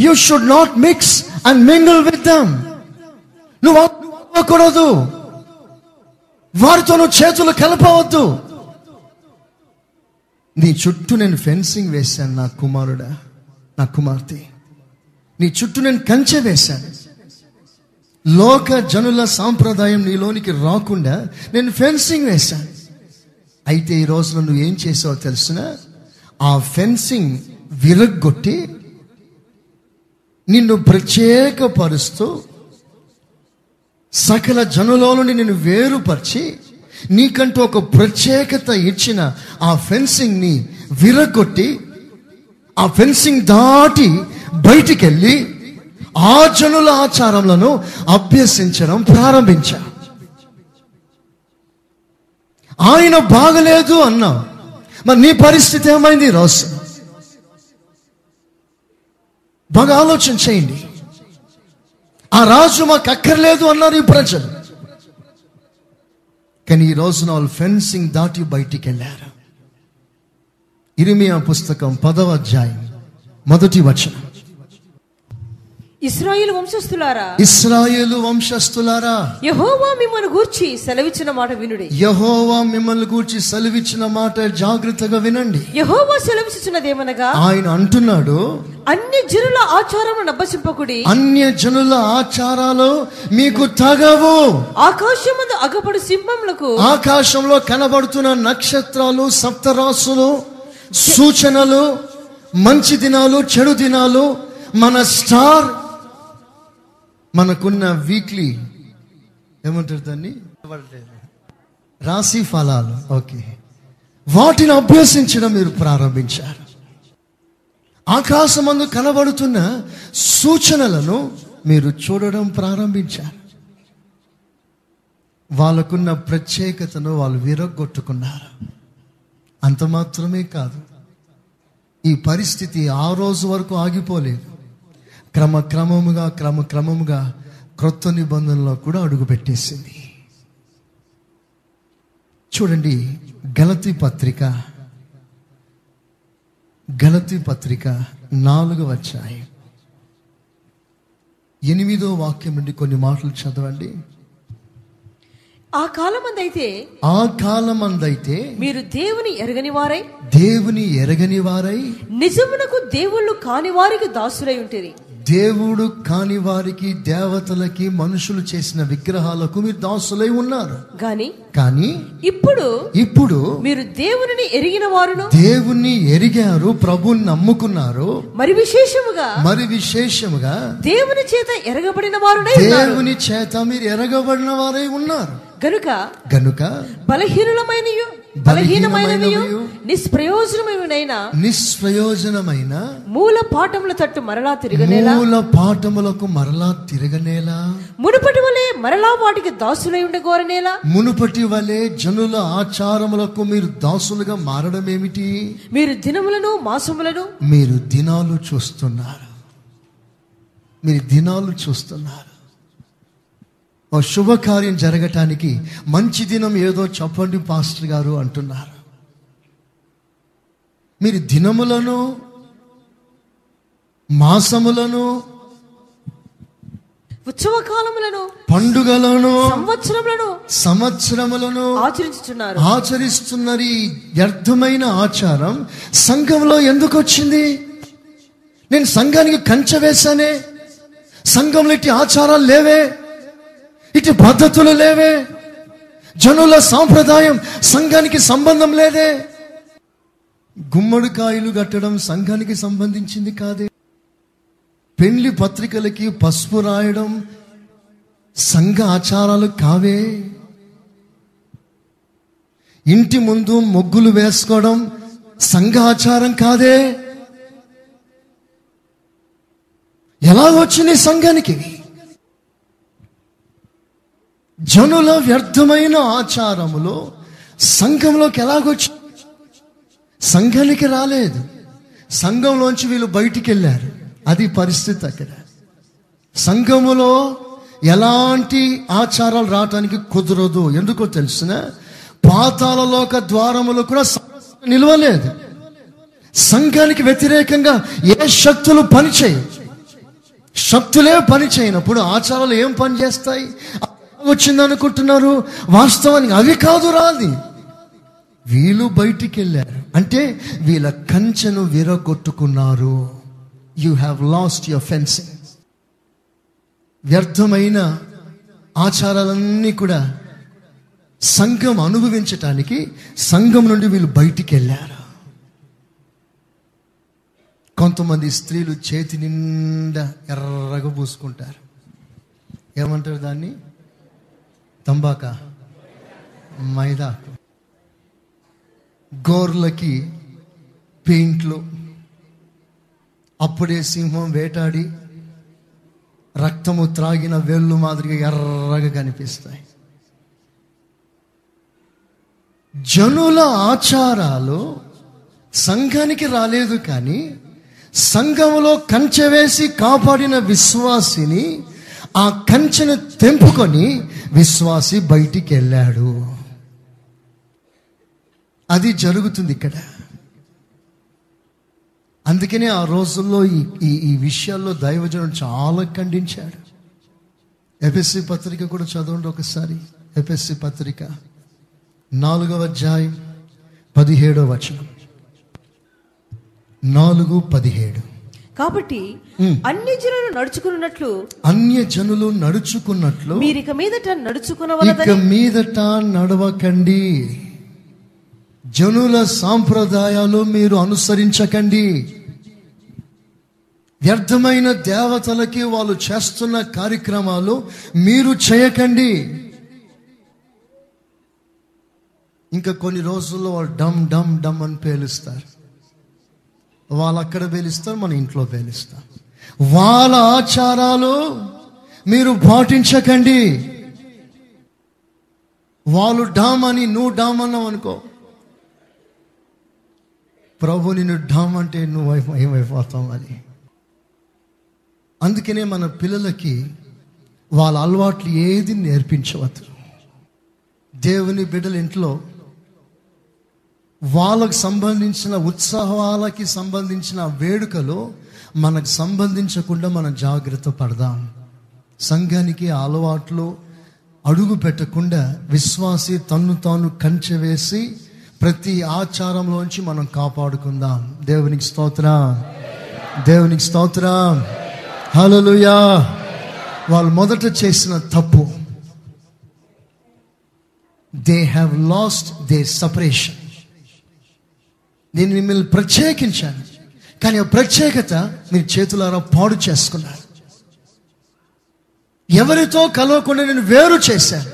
You should not mix and mingle with them నువ్వు అవ్వకూడదు వారితో నువ్వు చేతులు కలపవద్దు. నీ చుట్టూ నేను ఫెన్సింగ్ వేశాను నా కుమారుడా. నా కుమార్తె నీ చుట్టూ నేను కంచె వేశాను. లోక జనుల సాంప్రదాయం నీలోనికి రాకుండా నేను ఫెన్సింగ్ వేశాను. అయితే ఈ రోజున నువ్వు ఏం చేసావో తెలిసిన? ఆ ఫెన్సింగ్ విరగ్గొట్టి నిన్ను ప్రత్యేకపరుస్తూ సకల జనులో నుండి నిన్ను వేరుపరిచి నీకంటూ ఒక ప్రత్యేకత ఇచ్చిన ఆ ఫెన్సింగ్ని విరగొట్టి ఆ ఫెన్సింగ్ దాటి బయటికెళ్ళి ఆ జనుల ఆచారములను అభ్యసించడం ప్రారంభించా. ఆయన బాగలేదు అన్నా మరి నీ పరిస్థితి ఏమైంది ఈ బాగా ఆలోచన చేయండి. ఆ రాజు మాకు అక్కర్లేదు అన్నారు ఈ ప్రజలు. కానీ ఈ రోజున వాళ్ళు ఫెన్సింగ్ దాటి బయటికి వెళ్ళారు ఇరిమియా పుస్తకం పదవ అధ్యాయం మొదటి వచనం. ఇస్రాయిల్ వంశస్థులారా? ఇస్రాయేలు వంశస్థులారా? యహోవా మిమ్మల్ని గూర్చి సెలవిచ్చిన మాట వినుడి. యహోవా మిమ్మల్ని గూర్చి సెలవిచ్చిన మాట జాగ్రత్తగా వినండి. యహోవా సెలవిచ్చుచున్నదేమనగా? ఆయన అంటున్నాడు అన్ని జనుల ఆచారమును అబ్బసింపకుడి అన్య జనుల ఆచారాలు మీకు తగవు. ఆకాశమందు అగపడు సింహములకు. ఆకాశంలో కనబడుతున్న నక్షత్రాలు సప్తరాసులు సూచనలు మంచి దినాలు చెడు దినాలు మన స్టార్ మనకున్న వీక్లీ ఏమంటారు దాన్ని? రాశి ఫలాలు ఓకే. వాటిని అభ్యసించడం మీరు ప్రారంభించారు. ఆకాశమందు కనబడుతున్న సూచనలను మీరు చూడడం ప్రారంభించారు. వాళ్ళకున్న ప్రత్యేకతను వాళ్ళు విరగొట్టుకున్నారు అంత మాత్రమే కాదు. ఈ పరిస్థితి ఆ రోజు వరకు ఆగిపోలేదు. క్రమక్రమముగా క్రమక్రమముగా క్రొత్త నిబంధనలో కూడా అడుగుపెట్టేసింది. చూడండి గలతి పత్రిక గలతి పత్రిక నాలుగు వచ్చాయి ఎనిమిదో వాక్యం నుండి కొన్ని మాటలు చదవండి. ఆ కాలమందైతే ఆ కాలమందైతే మీరు దేవుని ఎరగని వారై దేవుని ఎరగని వారై నిజమునకు దేవుళ్ళు కాని వారికి దాసులై ఉంటుంది దేవుడు కాని వారికి దేవతలకి మనుషులు చేసిన విగ్రహాలకు మీరు దాసులై ఉన్నారు. గాని కానీ ఇప్పుడు ఇప్పుడు మీరు దేవునిని ఎరిగిన వారును? దేవుణ్ణి ఎరిగారు ప్రభుని నమ్ముకున్నారు. మరి విశేషముగా మరి విశేషముగా దేవుని చేత ఎరగబడిన ఉన్నారు. దేవుని చేత మీరు ఎరగబడిన వారై ఉన్నారు. గనుక గనుక బలహీనమైనవియు, నిష్ప్రయోజనమైనైన నిష్ప్రయోజనమైన మూల పాఠముల తట్టు మరలా తిరగనేలా? మూల పాఠములకు మరలా తిరగనేలా? మునుపటి వలె మరలా వాటికి దాసులై ఉండగోరనేలా? మునుపటి వలె జనుల ఆచారములకు మీరు దాసులుగా మారడం ఏమిటి మీరు దినములను మాసములను? మీరు దినాలు చూస్తున్నారు. మీరు దినాలు చూస్తున్నారు. ఓ శుభకార్యం జరగటానికి మంచి దినం ఏదో చెప్పండి పాస్టర్ గారు అంటున్నారు. మీరు దినములను మాసములను ఉత్సవ కాలములను పండుగలను సంవత్సరములను సంవత్సరములను ఆచరించుచున్నారు. ఆచరిస్తున్న ఈ వ్యర్థమైన ఆచారం సంఘంలో ఎందుకు వచ్చింది? నేను సంఘానికి కంచె వేశానే సంఘంలో ఇట్టి ఆచారాలు లేవే? ఇటు పద్ధతులు లేవే. జనుల సాంప్రదాయం సంఘానికి సంబంధం లేదే. గుమ్మడికాయలు కట్టడం సంఘానికి సంబంధించింది కాదే. పెండ్లి పత్రికలకి పసుపు రాయడం సంఘ ఆచారాలు కావే. ఇంటి ముందు మొగ్గులు వేసుకోవడం సంఘ ఆచారం కాదే. ఎలా వచ్చింది సంఘానికి? జనుల వ్యర్థమైన ఆచారములో సంఘంలోకి ఎలాగొచ్చి సంఘానికి రాలేదు. సంఘంలోంచి వీళ్ళు బయటికి వెళ్ళారు అది పరిస్థితి అక్కడ. సంఘములో ఎలాంటి ఆచారాలు రావటానికి కుదరదు. ఎందుకో తెలిసిన పాతాలలోక ద్వారములు కూడా సంఘం నిలవలేదు. సంఘానికి వ్యతిరేకంగా ఏ శక్తులు పనిచేయవు. శక్తులే పని చేయనప్పుడు ఆచారాలు ఏం పని చేస్తాయి వచ్చింది అనుకుంటున్నారు వాస్తవానికి అవి కాదు రాది వీళ్ళు బయటికి వెళ్ళారు అంటే వీళ్ళ కంచెను విరగొట్టుకున్నారు. You have lost your fencing వ్యర్థమైన ఆచారాలన్నీ కూడా సంఘం అనుభవించటానికి సంఘం నుండి వీళ్ళు బయటికి వెళ్ళారు కొంతమంది స్త్రీలు చేతి నిండా ఎర్రగా పూసుకుంటారు. ఏమంటారు దాన్ని? తంబాక మైదా గోర్లకి పెయింట్లు. అప్పుడే సింహం వేటాడి రక్తము త్రాగిన వేళ్ళు మాదిరిగా ఎర్రగా కనిపిస్తాయి. జనుల ఆచారాలు సంఘానికి రాలేదు కానీ సంఘములో కంచె వేసి కాపాడిన విశ్వాసిని ఆ కంచెను తెంపుకొని విశ్వాసి బయటికి వెళ్ళాడు అది జరుగుతుంది ఇక్కడ. అందుకనే ఆ రోజుల్లో ఈ ఈ ఈ విషయాల్లో దైవజనుడు చాలా ఖండించాడు. ఎపిఎస్సి పత్రిక కూడా చదవండి ఒకసారి. ఎపిఎస్సి పత్రిక నాలుగవ అధ్యాయం పదిహేడవ వచనం. నాలుగు పదిహేడు. కాబట్టి అన్ని జనులు నడుచుకున్నట్లు అన్య జనులు నడుచుకున్నట్లు మీరిక మీదట ఇక నడుచుకునవలదని మీదట నడవకండి. జనుల సాంప్రదాయాలు మీరు అనుసరించకండి. వ్యర్థమైన దేవతలకి వాళ్ళు చేస్తున్న కార్యక్రమాలు మీరు చేయకండి. ఇంకా కొన్ని రోజుల్లో వాళ్ళు డమ్ డమ్ డమ్ అని పేలుస్తారు. వాళ్ళు అక్కడ పేలుస్తారు మన ఇంట్లో పేలుస్తాం వాళ్ళ ఆచారాలు మీరు పాటించకండి. వాళ్ళు డామ్ అని నువ్వు డామ్ అన్నావు అనుకో. ప్రభు నిన్ను డామ్ అంటే నువ్వు ఏమైపోతావు అని అందుకనే మన పిల్లలకి వాళ్ళ అలవాట్లు ఏది నేర్పించవద్దు. దేవుని బిడ్డల ఇంట్లో వాళ్ళకు సంబంధించిన ఉత్సవాలకి సంబంధించిన వేడుకలు మనకు సంబంధించకుండా మనం జాగ్రత్త పడదాం. సంఘానికి అలవాట్లు అడుగు పెట్టకుండా విశ్వాసి తన్ను తాను కంచె వేసి ప్రతి ఆచారంలోంచి మనం కాపాడుకుందాం. దేవునికి స్తోత్ర. దేవునికి స్తోత్ర. హలోయా వాళ్ళు మొదట చేసిన తప్పు. They have lost the separation నేను మిమ్మల్ని ప్రత్యేకించాను. కానీ ఆ ప్రత్యేకత మీరు చేతులారా పాడు చేసుకున్నారు. ఎవరితో కలవకుండా నేను వేరు చేశాను.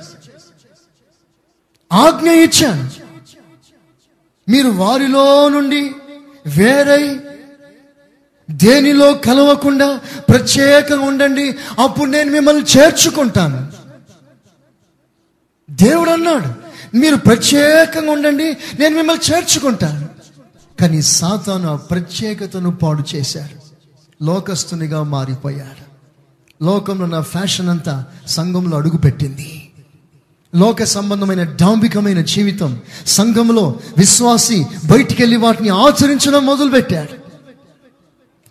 ఆజ్ఞ ఇచ్చాను. మీరు వారిలో నుండి వేరై దేనిలో కలవకుండా ప్రత్యేకంగా ఉండండి అప్పుడు నేను మిమ్మల్ని చేర్చుకుంటాను. దేవుడు అన్నాడు మీరు ప్రత్యేకంగా ఉండండి నేను మిమ్మల్ని చేర్చుకుంటాను. కానీ సాతాను ఆ ప్రత్యేకతను పాడు చేశాడు. లోకస్తునిగా మారిపోయాడు. లోకంలో నా ఫ్యాషన్ అంతా సంఘంలో అడుగుపెట్టింది. లోక సంబంధమైన డాంబికమైన జీవితం సంఘంలో విశ్వాసి బయటికెళ్ళి వాటిని ఆచరించడం మొదలుపెట్టాడు.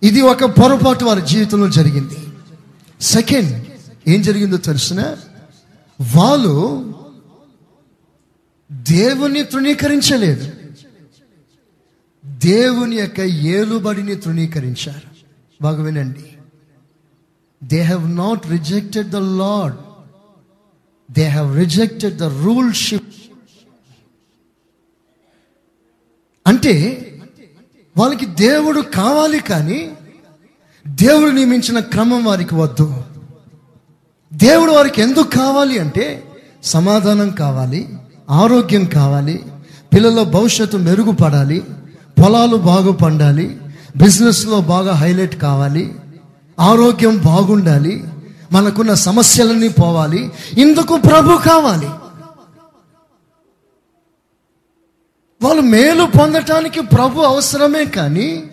ఇది ఒక పొరపాటు వారి జీవితంలో జరిగింది. సెకండ్ ఏం జరిగిందో తెలుసిన? వాళ్ళు దేవుని తృణీకరించలేదు. దేవుని యొక్క ఏలుబడిని తృణీకరించారు. బాగా వినండి. They have not rejected the lord they have rejected the ruleship అంటే వాళ్ళకి దేవుడు కావాలి కానీ దేవుడు నియమించిన క్రమం వారికి వద్దు. దేవుడు వారికి ఎందుకు కావాలి అంటే సమాధానం కావాలి ఆరోగ్యం కావాలి పిల్లల భవిష్యత్తు మెరుగుపడాలి పొలాలు బాగా పండాలి బిజినెస్లో బాగా హైలైట్ కావాలి ఆరోగ్యం బాగుండాలి మనకున్న సమస్యలన్నీ పోవాలి ఇందుకు ప్రభు కావాలి. వాళ్ళు మేలు పొందటానికి ప్రభు అవసరమే కానీ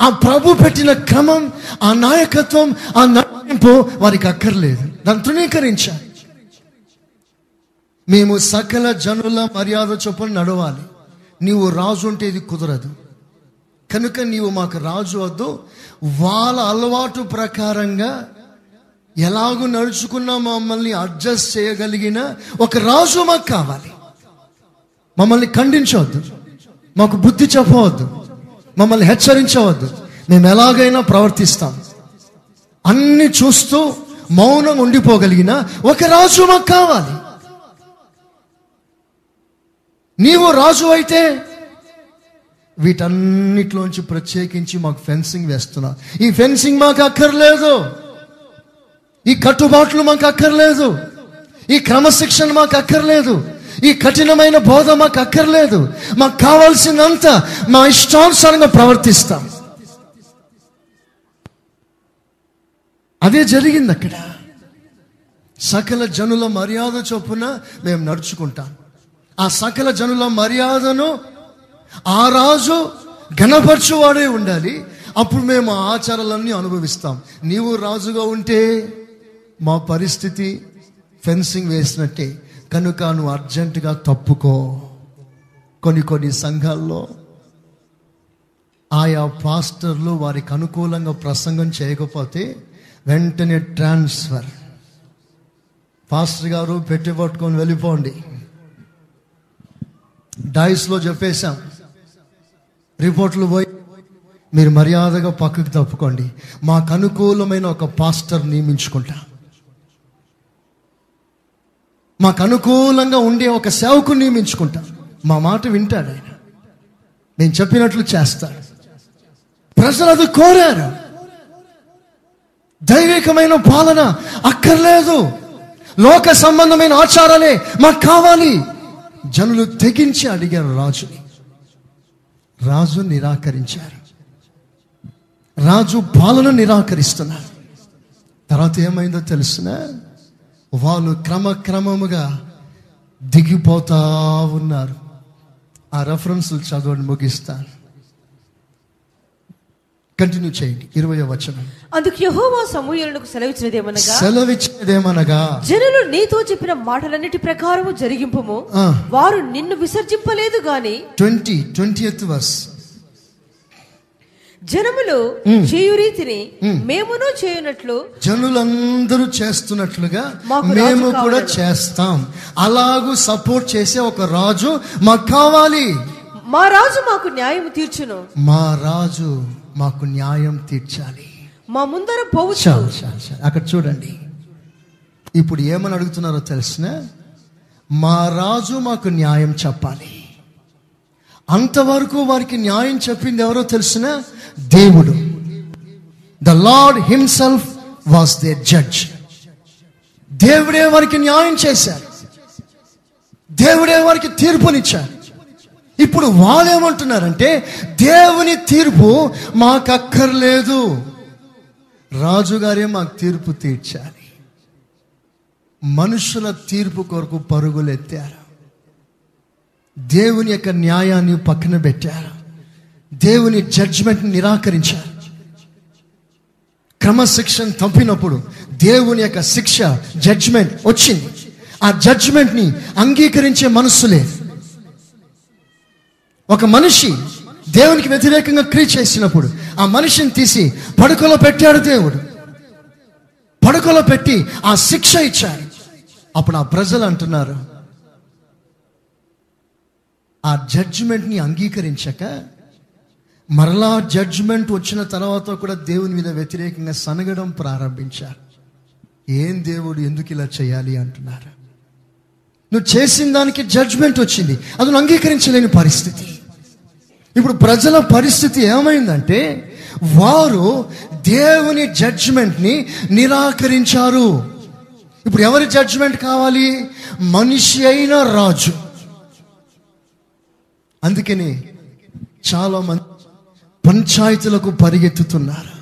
ఆ ప్రభు పెట్టిన క్రమం ఆ నాయకత్వం ఆ నడిపింపు వారికి అక్కర్లేదు. దాన్ని తృణీకరించాలి. మేము సకల జనుల మర్యాద చొప్పున నడవాలి. నీవు రాజు అంటే ఇది కుదరదు. కనుక నీవు మాకు రాజు వద్దు వాళ్ళ అలవాటు ప్రకారంగా ఎలాగూ నడుచుకున్నా మమ్మల్ని అడ్జస్ట్ చేయగలిగిన ఒక రాజు మాకు కావాలి. మమ్మల్ని ఖండించవద్దు. మాకు బుద్ధి చెప్పవద్దు. మమ్మల్ని హెచ్చరించవద్దు. మేము ఎలాగైనా ప్రవర్తిస్తాం. అన్ని చూస్తూ మౌనం ఉండిపోగలిగిన ఒక రాజు మాకు కావాలి. నీవు రాజు అయితే వీటన్నిటిలోంచి ప్రత్యేకించి మాకు ఫెన్సింగ్ వేస్తున్నా. ఈ ఫెన్సింగ్ మాకు అక్కర్లేదు. ఈ కట్టుబాట్లు మాకు అక్కర్లేదు. ఈ క్రమశిక్షణ మాకు అక్కర్లేదు. ఈ కఠినమైన బోధ మాకు అక్కర్లేదు. మాకు కావాల్సినంత మా ఇష్టానుసారంగా ప్రవర్తిస్తాం. అదే జరిగింది అక్కడ సకల జనుల మర్యాద చొప్పున మేము నడుచుకుంటాం. ఆ సకల జనుల మర్యాదను ఆ రాజు గణపరచువాడే ఉండాలి. అప్పుడు మేము ఆచారాలన్నీ అనుభవిస్తాం. నీవు రాజుగా ఉంటే మా పరిస్థితి ఫెన్సింగ్ వేసినట్టే. కనుక నువ్వు అర్జెంటుగా తప్పుకో. కొన్ని కొన్ని సంఘాల్లో ఆయా పాస్టర్లు వారికి అనుకూలంగా ప్రసంగం చేయకపోతే వెంటనే ట్రాన్స్ఫర్. పాస్టర్ గారు పెట్టి పట్టుకొని వెళ్ళిపోండి. డైస్లో చెప్పేశాం. రిపోర్ట్లు పోయి మీరు మర్యాదగా పక్కకు తప్పుకోండి. మాకు అనుకూలమైన ఒక పాస్టర్ నియమించుకుంటా. మాకు అనుకూలంగా ఉండే ఒక సేవకు నియమించుకుంటా. మా మాట వింటాడు ఆయన. నేను చెప్పినట్లు చేస్తాడు ప్రజలు అది కోరారు. దైవికమైన పాలన అక్కర్లేదు. లోక సంబంధమైన ఆచారాలే మాకు కావాలి. జనులు తెగించి అడిగారు రాజుని. రాజు నిరాకరించారు. రాజు పాలన నిరాకరిస్తున్నారు. తర్వాత ఏమైందో తెలిసిన? వాళ్ళు క్రమక్రమముగా దిగిపోతా ఉన్నారు. ఆ రెఫరెన్స్లు చదవండి ముగిస్తాను. కంటిన్యూ చేయండి. ఇరవై వచనం. అందుకు యహోవా సమూహలకు సెలవిచ్చినదేమనగా సెలవిచ్చినదేమనగా? జనులు నీతో చెప్పిన మాటలన్నిటి ప్రకారము జరిగింపము. ఆ. వారు నిన్ను విసర్జింపలేదు గాని ట్వంటీ ట్వంటీ ఎత్ వర్స్. జనములు చేయు రీతిని మేమును చేయునట్లు జనులందరూ చేస్తున్నట్లుగా మేము కూడా. చేస్తాం. అలాగూ సపోర్ట్ చేసే ఒక రాజు మాకు కావాలి. మా రాజు మాకు న్యాయం తీర్చును. మా రాజు మాకు న్యాయం తీర్చాలి. మా ముందర పోవచ్చు. చాలు చాలు చాలు. అక్కడ చూడండి. ఇప్పుడు ఏమని అడుగుతున్నారో తెలిసిన మా రాజు మాకు న్యాయం చెప్పాలి. అంతవరకు వారికి న్యాయం చెప్పింది ఎవరో తెలిసిన దేవుడు. The lord himself was the judge దేవుడే వారికి న్యాయం చేశారు. దేవుడే వారికి తీర్పునిచ్చారు. ఇప్పుడు వాళ్ళు ఏమంటున్నారంటే దేవుని తీర్పు మాకు అక్కర్లేదు. రాజుగారే మాకు తీర్పు తీర్చాలి. మనుషుల తీర్పు కొరకు పరుగులెత్తారు దేవుని యొక్క న్యాయాన్ని పక్కన పెట్టారు. దేవుని జడ్జ్మెంట్ని నిరాకరించారు. క్రమశిక్షణ తప్పినప్పుడు దేవుని యొక్క శిక్ష జడ్జ్మెంట్ వచ్చింది. ఆ జడ్జ్మెంట్ని అంగీకరించే మనస్సు లేదు. ఒక మనిషి దేవునికి వ్యతిరేకంగా క్రియ చేసినప్పుడు ఆ మనిషిని తీసి పడుకలో పెట్టాడు దేవుడు. పడుకలో పెట్టి ఆ శిక్ష ఇచ్చాడు. అప్పుడు ఆ ప్రజలు అంటున్నారు ఆ జడ్జిమెంట్ని అంగీకరించక మరలా జడ్జిమెంట్ వచ్చిన తర్వాత కూడా దేవుని మీద వ్యతిరేకంగా సనగడం ప్రారంభించారు. ఏం దేవుడు ఎందుకు ఇలా చేయాలి అంటున్నారు. నువ్వు చేసిన దానికి జడ్జ్మెంట్ వచ్చింది. అది అంగీకరించలేని పరిస్థితి. ఇప్పుడు ప్రజల పరిస్థితి ఏమైందంటే వారు దేవుని జడ్జ్మెంట్ని నిరాకరించారు. ఇప్పుడు ఎవరి జడ్జ్మెంట్ కావాలి? మనిషి అయిన రాజు. అందుకని చాలా మంది పంచాయతీలకు పరిగెత్తుతున్నారు.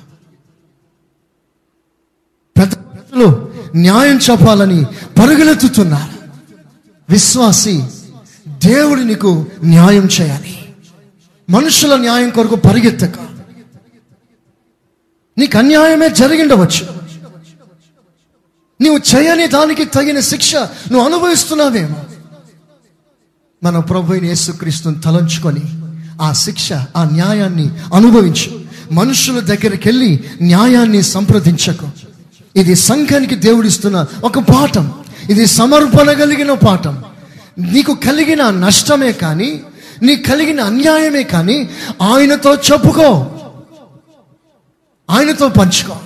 పెద్ద పెద్దలు న్యాయం చెప్పాలని పరుగులెత్తుతున్నారు విశ్వాసి దేవుడు నీకు న్యాయం చేయాలి. మనుషుల న్యాయం కొరకు పరిగెత్తక. నీకు అన్యాయమే జరిగిండవచ్చు. నువ్వు చేయని దానికి తగిన శిక్ష నువ్వు అనుభవిస్తున్నావేమో. మన ప్రభుని యేసుక్రీస్తుని తలంచుకొని ఆ శిక్ష ఆ న్యాయాన్ని అనుభవించు. మనుషుల దగ్గరికి వెళ్ళి న్యాయాన్ని సంప్రదించకు. ఇది సంఘానికి దేవుడిస్తున్న ఒక పాఠం. ఇది సమర్పణ కలిగిన పాఠం. నీకు కలిగిన నష్టమే కానీ నీ కలిగిన అన్యాయమే కానీ ఆయనతో చెప్పుకో. ఆయనతో పంచుకో.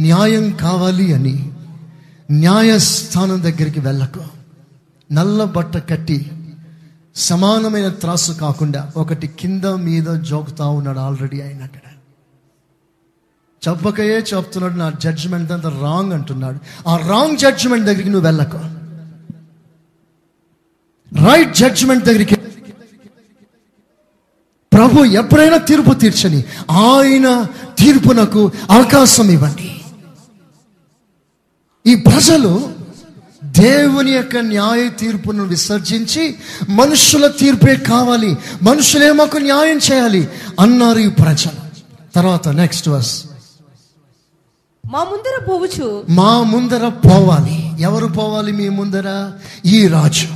న్యాయం కావాలి అని న్యాయస్థానం దగ్గరికి వెళ్ళకు. నల్ల బట్ట కట్టి సమానమైన త్రాసు కాకుండా ఒకటి కింద మీద జోకుతా ఉన్నాడు ఆల్రెడీ ఆయన అక్కడ. చెప్పకయే చెప్తున్నాడు నా జడ్జిమెంట్ అంతా రాంగ్ అంటున్నాడు. ఆ రాంగ్ జడ్జిమెంట్ దగ్గరికి నువ్వు వెళ్ళకు. రైట్ జడ్జిమెంట్ దగ్గరికి ప్రభు ఎప్పుడైనా తీర్పు తీర్చని ఆయన తీర్పునకు అవకాశం ఇవ్వండి. ఈ ప్రజలు దేవుని యొక్క న్యాయ తీర్పును విసర్జించి మనుషుల తీర్పే కావాలి మనుషులే మాకు న్యాయం చేయాలి అన్నారు ఈ ప్రజలు. తర్వాత నెక్స్ట్ వర్స్ మా ముందర పోవచ్చు. మా ముందర పోవాలి. ఎవరు పోవాలి మీ ముందర? ఈ రాజు.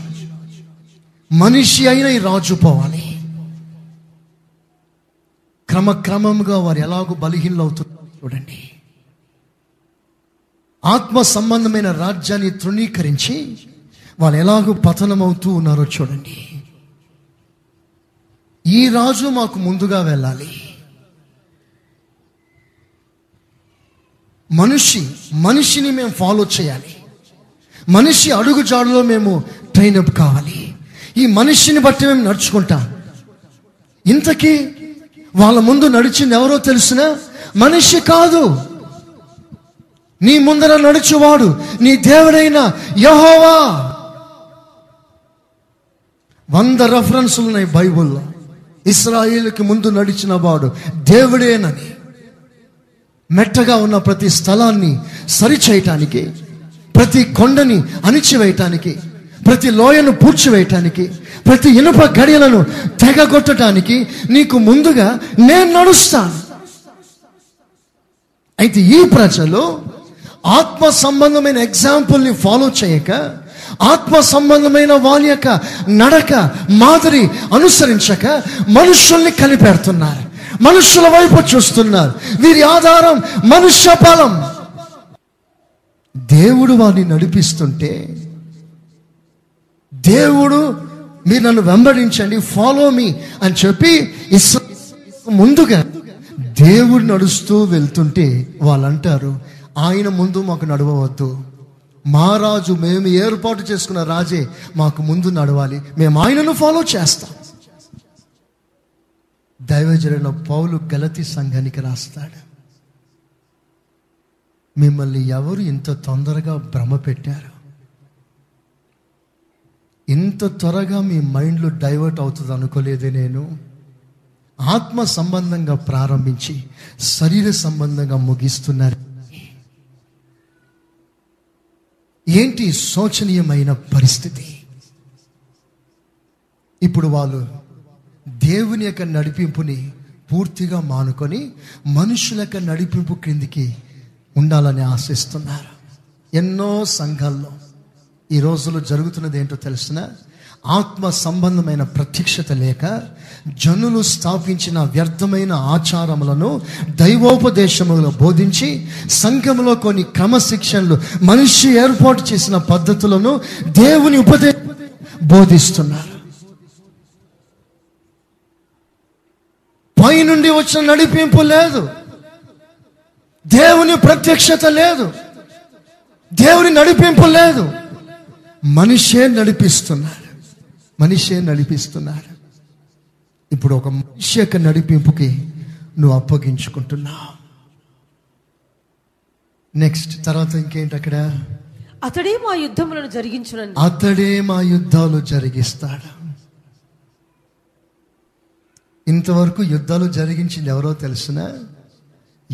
మనిషి అయిన ఈ రాజు పోవాలి. క్రమక్రమంగా వారు ఎలాగో బలహీనలు అవుతున్నారు చూడండి. ఆత్మ సంబంధమైన రాజ్యాన్ని తృణీకరించి వాళ్ళు ఎలాగో పతనమవుతూ ఉన్నారో చూడండి. ఈ రాజు మాకు ముందుగా వెళ్ళాలి. మనిషి మనిషిని మేము ఫాలో చేయాలి. మనిషి అడుగుజాడులో మేము ట్రైనప్ కావాలి. ఈ మనిషిని బట్టి మేము నడుచుకుంటాం. ఇంతకీ వాళ్ళ ముందు నడిచింది ఎవరో తెలిసిన మనిషి కాదు. నీ ముందర నడుచువాడు నీ దేవుడైన యహోవా. వంద రెఫరెన్సులు ఉన్నాయి బైబుల్లో. ఇస్రాయిల్కి ముందు నడిచిన వాడు దేవుడేనని. మెట్టగా ఉన్న ప్రతి స్థలాన్ని సరిచేయటానికి ప్రతి కొండని అణిచివేయటానికి ప్రతి లోయను పూడ్చివేయటానికి ప్రతి ఇనుప గడియలను తెగగొట్టడానికి నీకు ముందుగా నేను నడుస్తాను. అయితే ఈ ప్రజలు ఆత్మ సంబంధమైన ఎగ్జాంపుల్ని ఫాలో చేయక ఆత్మ సంబంధమైన వాళ్ళ యొక్క నడక మాదిరి అనుసరించక మనుషుల్ని కలిపెడుతున్నారు. మనుషుల వైపు చూస్తున్నారు. వీరి ఆధారం మనుష్య బలం. దేవుడు వారిని నడిపిస్తుంటే దేవుడు మీరు నన్ను వెంబడించండి ఫాలో మీ అని చెప్పి ఇస్రా ముందుగా దేవుడు నడుస్తూ వెళ్తుంటే వాళ్ళు అంటారు ఆయన ముందు మాకు నడవవద్దు. మా రాజు మేము ఏర్పాటు చేసుకున్న రాజే మాకు ముందు నడవాలి. మేము ఆయనను ఫాలో చేస్తాం. దైవజనుల పౌలు గలతి సంఘానికి రాస్తాడు. మిమ్మల్ని ఎవరు ఇంత తొందరగా భ్రమ పెట్టారు? ఇంత త్వరగా మీ మైండ్లో డైవర్ట్ అవుతుంది అనుకోలేదు నేను? ఆత్మ సంబంధంగా ప్రారంభించి శరీర సంబంధంగా ముగిస్తున్నారు. ఏంటి శోచనీయమైన పరిస్థితి? ఇప్పుడు వాళ్ళు దేవుని యొక్క నడిపింపుని పూర్తిగా మానుకొని మనుషుల యొక్క నడిపింపు క్రిందికి ఉండాలని ఆశిస్తున్నారు. ఎన్నో సంఘాల్లో ఈ రోజుల్లో జరుగుతున్నది ఏంటో తెలిసిన ఆత్మ సంబంధమైన ప్రత్యక్షత లేక జనులు స్థాపించిన వ్యర్థమైన ఆచారములను దైవోపదేశములను బోధించి సంఘములో కొన్ని క్రమశిక్షణలు మనిషి ఏర్పాటు చేసిన పద్ధతులను దేవుని ఉపదే బోధిస్తున్నారు. పైనుండి వచ్చిన నడిపింపు లేదు. దేవుని ప్రత్యక్షత లేదు. దేవుని నడిపింపు లేదు. మనిషే నడిపిస్తున్నారు. మనిషే నడిపిస్తున్నాడు ఇప్పుడు ఒక మనిషి యొక్క నడిపింపుకి నువ్వు అప్పగించుకుంటున్నావు. నెక్స్ట్ తర్వాత ఇంకేంటి అక్కడ? అతడే మా యుద్ధములను జరిగించునండి అతడే మా యుద్ధాలు జరిగిస్తాడు. ఇంతవరకు యుద్ధాలు జరిగించింది ఎవరో తెలిసిన?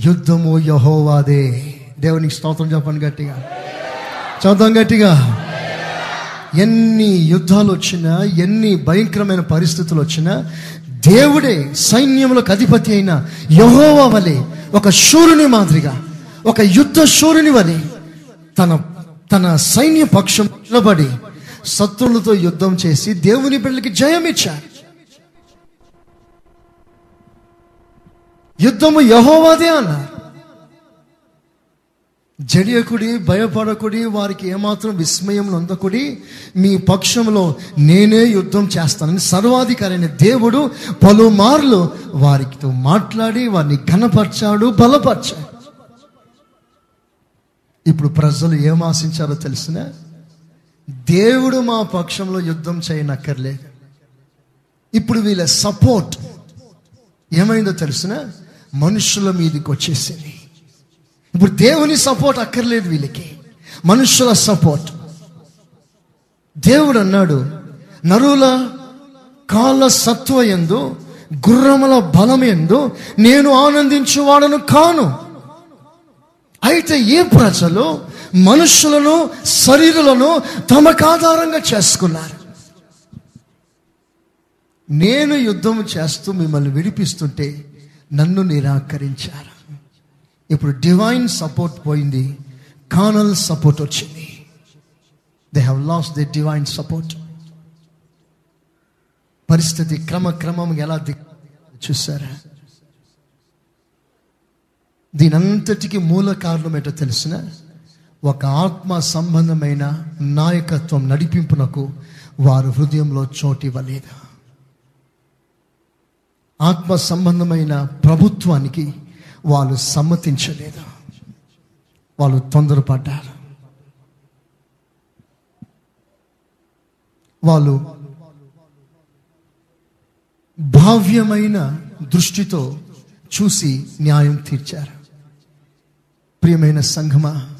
యుద్ధము యహోవాదే. దేవునికి స్తోత్రం చెప్పండి గట్టిగా. చదువుతాం గట్టిగా. ఎన్ని యుద్ధాలు వచ్చినా ఎన్ని భయంకరమైన పరిస్థితులు వచ్చినా దేవుడే సైన్యములకు అధిపతి అయిన యహోవా వలె ఒక శూరుని మాదిరిగా ఒక యుద్ధ శూరుని వలె తన తన సైన్య పక్షం నిలబడి శత్రులతో యుద్ధం చేసి దేవుని బిడ్డలకి జయం ఇచ్చారు యుద్ధము యహోవాదే అన్నారు. జడియకుడి భయపడకుడి వారికి ఏమాత్రం విస్మయం నొందకుడి మీ పక్షంలో నేనే యుద్ధం చేస్తానని సర్వాధికారైన దేవుడు పలుమార్లు వారితో మాట్లాడి వారిని ఘనపరిచాడు బలపరిచాడు. ఇప్పుడు ప్రజలు ఏం ఆశించారో తెలిసిన? దేవుడు మా పక్షంలో యుద్ధం చేయనక్కర్లేదు ఇప్పుడు వీళ్ళ సపోర్ట్ ఏమైందో తెలిసిన? మనుషుల మీదకి వచ్చేసింది ఇప్పుడు దేవుని సపోర్ట్ అక్కర్లేదు వీళ్ళకి. మనుషుల సపోర్ట్. దేవుడు అన్నాడు నరుల కాళ్ళ సత్వ ఎందు గుర్రముల బలం ఎందు నేను ఆనందించువాడను కాను. అయితే ఈ ప్రజలు మనుషులను శరీరులను తమకు ఆధారంగా చేసుకున్నారు. నేను యుద్ధం చేస్తూ మిమ్మల్ని విడిపిస్తుంటే నన్ను నిరాకరించారు. ఇప్పుడు డివైన్ సపోర్ట్ పోయింది. కానల్ సపోర్ట్ వచ్చింది. They have lost the divine support పరిస్థితి క్రమక్రమం ఎలా దిగ్ చూసారా? దీనంతటికి మూల కారణం ఏంటో తెలిసిన? ఒక ఆత్మ సంబంధమైన నాయకత్వం నడిపింపునకు వారు హృదయంలో చోటు ఇవ్వలేదు. ఆత్మ సంబంధమైన ప్రభుత్వానికి వాళ్ళు సమ్మతించలేదు. వాళ్ళు తొందరపడ్డారు. వాళ్ళు భావ్యమైన దృష్టితో చూసి న్యాయం తీర్చారు. ప్రియమైన సంఘమా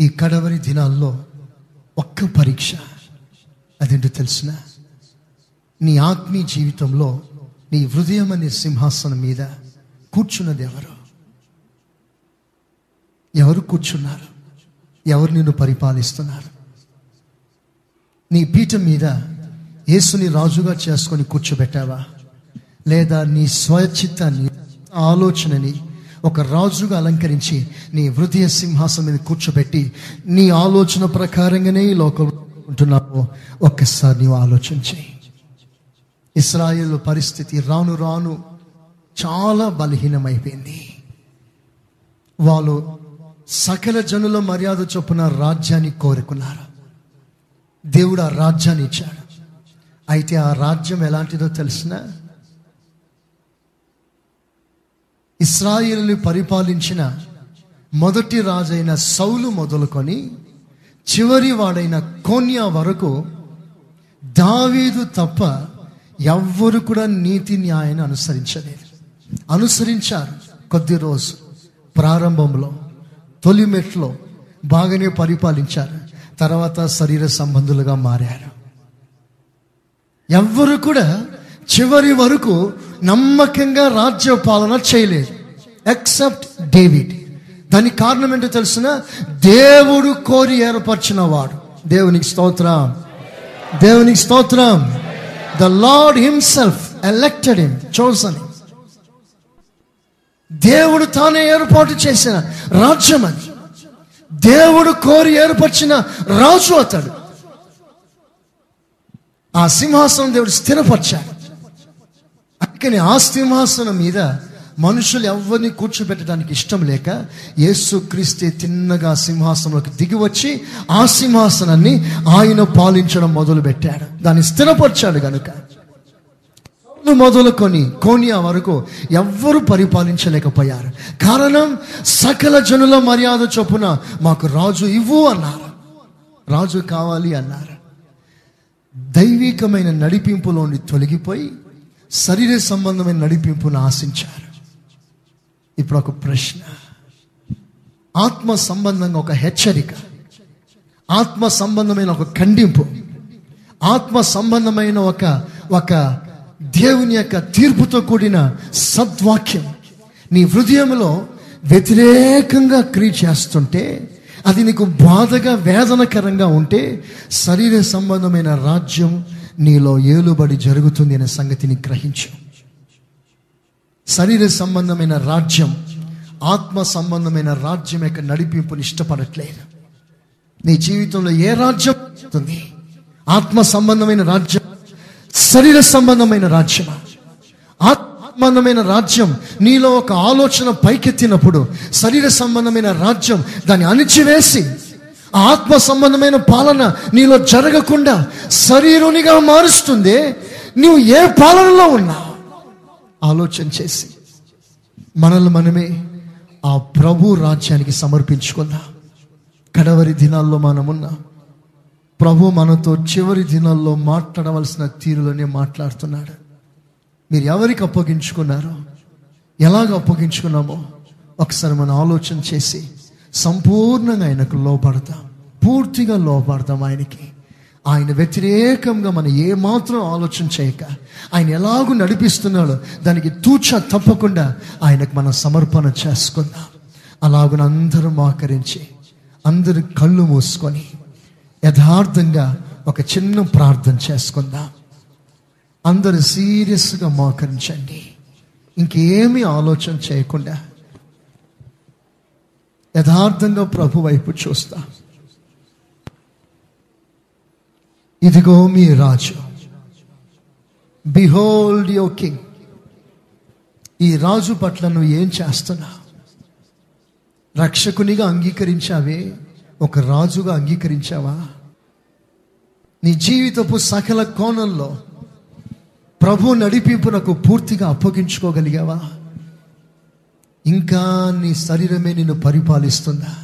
ఈ కడవరి దినాల్లో ఒక్క పరీక్ష. అదేంటో తెలిసిన? నీ ఆత్మీయ జీవితంలో నీ హృదయం అనే సింహాసనం మీద కూర్చున్నది ఎవరు ఎవరు కూర్చున్నారు? ఎవరు నిన్ను పరిపాలిస్తున్నారు? నీ పీఠం మీద యేసుని రాజుగా చేసుకొని కూర్చోబెట్టావా? లేదా నీ స్వచిత్తాన్ని ఆలోచనని ఒక రాజుగా అలంకరించి నీ హృదయ సింహాసనం మీద కూర్చోబెట్టి నీ ఆలోచన ప్రకారంగానే ఈ లోకం ఉంటున్నావో ఒక్కసారి నీవు ఆలోచించి. ఇస్రాయేల్ పరిస్థితి రాను రాను చాలా బలహీనమైపోయింది. వాళ్ళు సకల జనుల మర్యాద చొప్పున రాజ్యాన్ని కోరుకున్నారు. దేవుడు ఆ రాజ్యాన్ని ఇచ్చాడు. అయితే ఆ రాజ్యం ఎలాంటిదో తెలిసిన? ఇస్రాయిల్ని పరిపాలించిన మొదటి రాజైన సౌలు మొదలుకొని చివరి వాడైన కోన్యా వరకు దావీదు తప్ప ఎవ్వరు కూడా నీతి న్యాయాన్ని అనుసరించలేదు. అనుసరించారు కొద్ది రోజు. ప్రారంభంలో తొలి మెట్లో బాగానే పరిపాలించారు. తర్వాత శరీర సంబంధులుగా మారారు. ఎవ్వరు కూడా చివరి వరకు నమ్మకంగా రాజ్య పాలన చేయలేదు. ఎక్సెప్ట్ డేవిడ్ దానికి కారణం ఏంటో తెలిసిన? దేవుడు కోరి ఏర్పరిచిన వాడు దేవునికి స్తోత్రం. దేవునికి స్తోత్రం. The Lord himself elected him chosen దేవుడు తానే ఏర్పాటు చేసిన రాజ్యం అది. దేవుడు కోరి ఏర్పరిచిన రాజు అతడు. ఆ సింహాసనం దేవుడు స్థిరపరిచాడు. అందుకని ఆ సింహాసనం మీద మనుషులు ఎవరిని కూర్చోబెట్టడానికి ఇష్టం లేక యేసుక్రీస్తే తిన్నగా సింహాసనంలోకి దిగి వచ్చి ఆ సింహాసనాన్ని ఆయన పాలించడం మొదలుపెట్టాడు. దాన్ని స్థిరపరిచాడు కనుక మొదలుకొని కోనియా వరకు ఎవ్వరు పరిపాలించలేకపోయారు. కారణం సకల జనుల మర్యాద చొప్పున మాకు రాజు ఇవ్వు అన్నారు. రాజు కావాలి అన్నారు. దైవికమైన నడిపింపులోని తొలగిపోయి శరీర సంబంధమైన నడిపింపును ఆశించారు. ఇప్పుడు ఒక ప్రశ్న. ఆత్మ సంబంధంగా ఒక హెచ్చరిక. ఆత్మ సంబంధమైన ఒక ఖండింపు. ఆత్మ సంబంధమైన ఒక ఒక దేవుని యొక్క తీర్పుతో కూడిన సద్వాక్యం. నీ హృదయంలో వ్యతిరేకంగా క్రియ చేస్తుంటే అది నీకు బాధగా వేదనకరంగా ఉంటే శరీర సంబంధమైన రాజ్యం నీలో ఏలుబడి జరుగుతుంది అనే సంగతిని గ్రహించు. శరీర సంబంధమైన రాజ్యం ఆత్మ సంబంధమైన రాజ్యం యొక్క నడిపింపుని ఇష్టపడట్లేదు. నీ జీవితంలో ఏ రాజ్యం ఉంది ఆత్మ సంబంధమైన రాజ్యం శరీర సంబంధమైన రాజ్యమా? ఆత్మ రాజ్యం నీలో ఒక ఆలోచన పైకెత్తినప్పుడు శరీర సంబంధమైన రాజ్యం దాన్ని అణిచివేసి ఆ ఆత్మ సంబంధమైన పాలన నీలో జరగకుండా శరీరునిగా మారుస్తుంది నువ్వు ఏ పాలనలో ఉన్నా? ఆలోచన చేసి మనల్ని మనమే ఆ ప్రభు రాజ్యానికి సమర్పించుకుందాం. కడవరి దినాల్లో మనమున్నాం. ప్రభు మనతో చివరి దినాల్లో మాట్లాడవలసిన తీరులోనే మాట్లాడుతున్నాడు. మీరు ఎవరికి అప్పగించుకున్నారో ఎలాగ అప్పగించుకున్నామో ఒకసారి మనం ఆలోచన చేసి సంపూర్ణంగా ఆయనకు లోపడతాం పూర్తిగా లోపడతాం ఆయనకి. ఆయన వ్యతిరేకంగా మనం ఏమాత్రం ఆలోచన చేయక ఆయన ఎలాగూ నడిపిస్తున్నాడో దానికి తూచ తప్పకుండా ఆయనకు మనం సమర్పణ చేసుకుందాం. అలాగున అందరూ మోకరించి అందరు కళ్ళు మూసుకొని యథార్థంగా ఒక చిన్న ప్రార్థన చేసుకుందాం. అందరు సీరియస్గా మోకరించండి. ఇంకేమీ ఆలోచన చేయకుండా యథార్థంగా ప్రభు వైపు చూస్తా. ఇదిగో మీ రాజు. బిహోల్డ్ యో కింగ్ ఈ రాజు పట్ల నువ్వు ఏం చేస్తున్నావు? రక్షకునిగా అంగీకరించావే? ఒక రాజుగా అంగీకరించావా? నీ జీవితపు సకల కోణంలో ప్రభు నడిపింపునకు పూర్తిగా అప్పగించుకోగలిగావా? ఇంకా నీ శరీరమే నిన్ను పరిపాలిస్తుందా?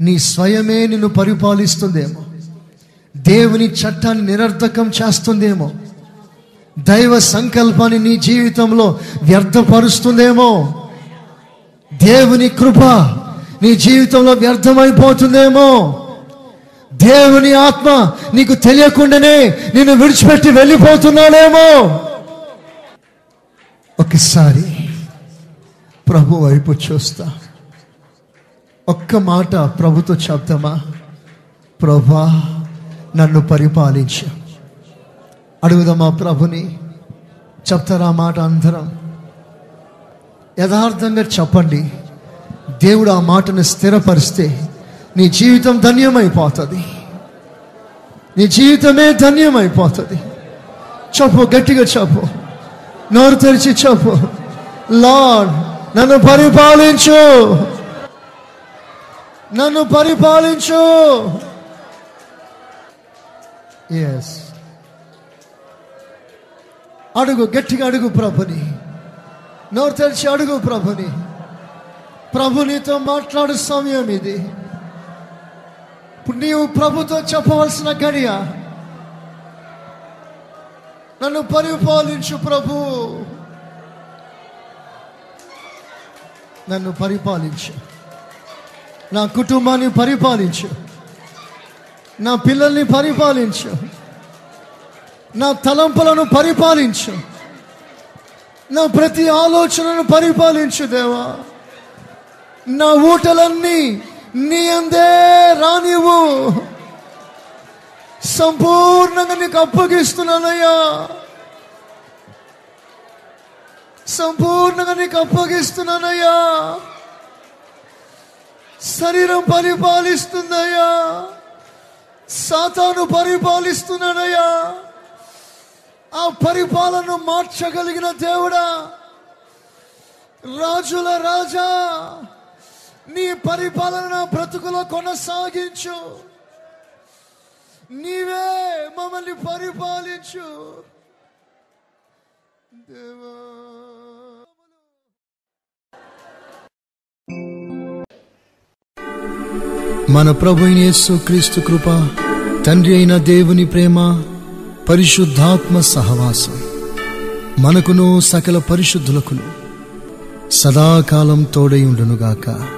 నీ స్వయమే నిన్ను పరిపాలిస్తుందేమో? దేవుని చట్టాన్ని నిరర్ధకం చేస్తుందేమో? దైవ సంకల్పాన్ని నీ జీవితంలో వ్యర్థపరుస్తుందేమో? దేవుని కృప నీ జీవితంలో వ్యర్థమైపోతుందేమో? దేవుని ఆత్మ నీకు తెలియకుండానే నిన్ను విడిచిపెట్టి వెళ్ళిపోతున్నాడేమో? ఒకసారి ప్రభు వైపు చూస్తా. ఒక్క మాట ప్రభుతో చెప్తామా? ప్రభా నన్ను పరిపాలించు. అడుగుదామా ప్రభుని? చెప్తారా మాట అందరం? యథార్థంగా చెప్పండి. దేవుడు ఆ మాటను స్థిరపరిస్తే నీ జీవితం ధన్యమైపోతుంది. నీ జీవితమే ధన్యమైపోతుంది. చెప్పు గట్టిగా చెప్పు. నోరు తెరిచి చెప్పు. లార్డ్ నన్ను పరిపాలించు. నన్ను పరిపాలించు. ఎస్ అడుగు గట్టిగా అడుగు ప్రభుని. నోరు తెరిచి అడుగు ప్రభుని. ప్రభు నీతో మాట్లాడు సమయం ఇది. ఇప్పుడు నీవు ప్రభుతో చెప్పవలసిన గడియ. నన్ను పరిపాలించు ప్రభు. నన్ను పరిపాలించు. నా కుటుంబాన్ని పరిపాలించు. నా పిల్లల్ని పరిపాలించు. నా తలంపులను పరిపాలించు. నా ప్రతి ఆలోచనను పరిపాలించు దేవా. నా ఊటలన్నీ నీ అందే రానివ్వు. సంపూర్ణంగా నీకు అప్పగిస్తున్నానయ్యా. సంపూర్ణంగా నీకు అప్పగిస్తున్నానయ్యా. శరీరం పరిపాలిస్తుందయ్యా. సాతాను పరిపాలిస్తున్నానయ్యా. ఆ పరిపాలన మార్చగలిగిన దేవుడా. రాజుల రాజా. నీ పరిపాలన బ్రతుకులో కొనసాగించు. నీవే మమ్మల్ని పరిపాలించు. దేవా. మన ప్రభు యేసు క్రీస్తు కృప తండ్రి అయిన దేవుని ప్రేమ పరిశుద్ధాత్మ సహవాసం మనకును సకల పరిశుద్ధులకును సదాకాలం తోడై ఉండునుగాక.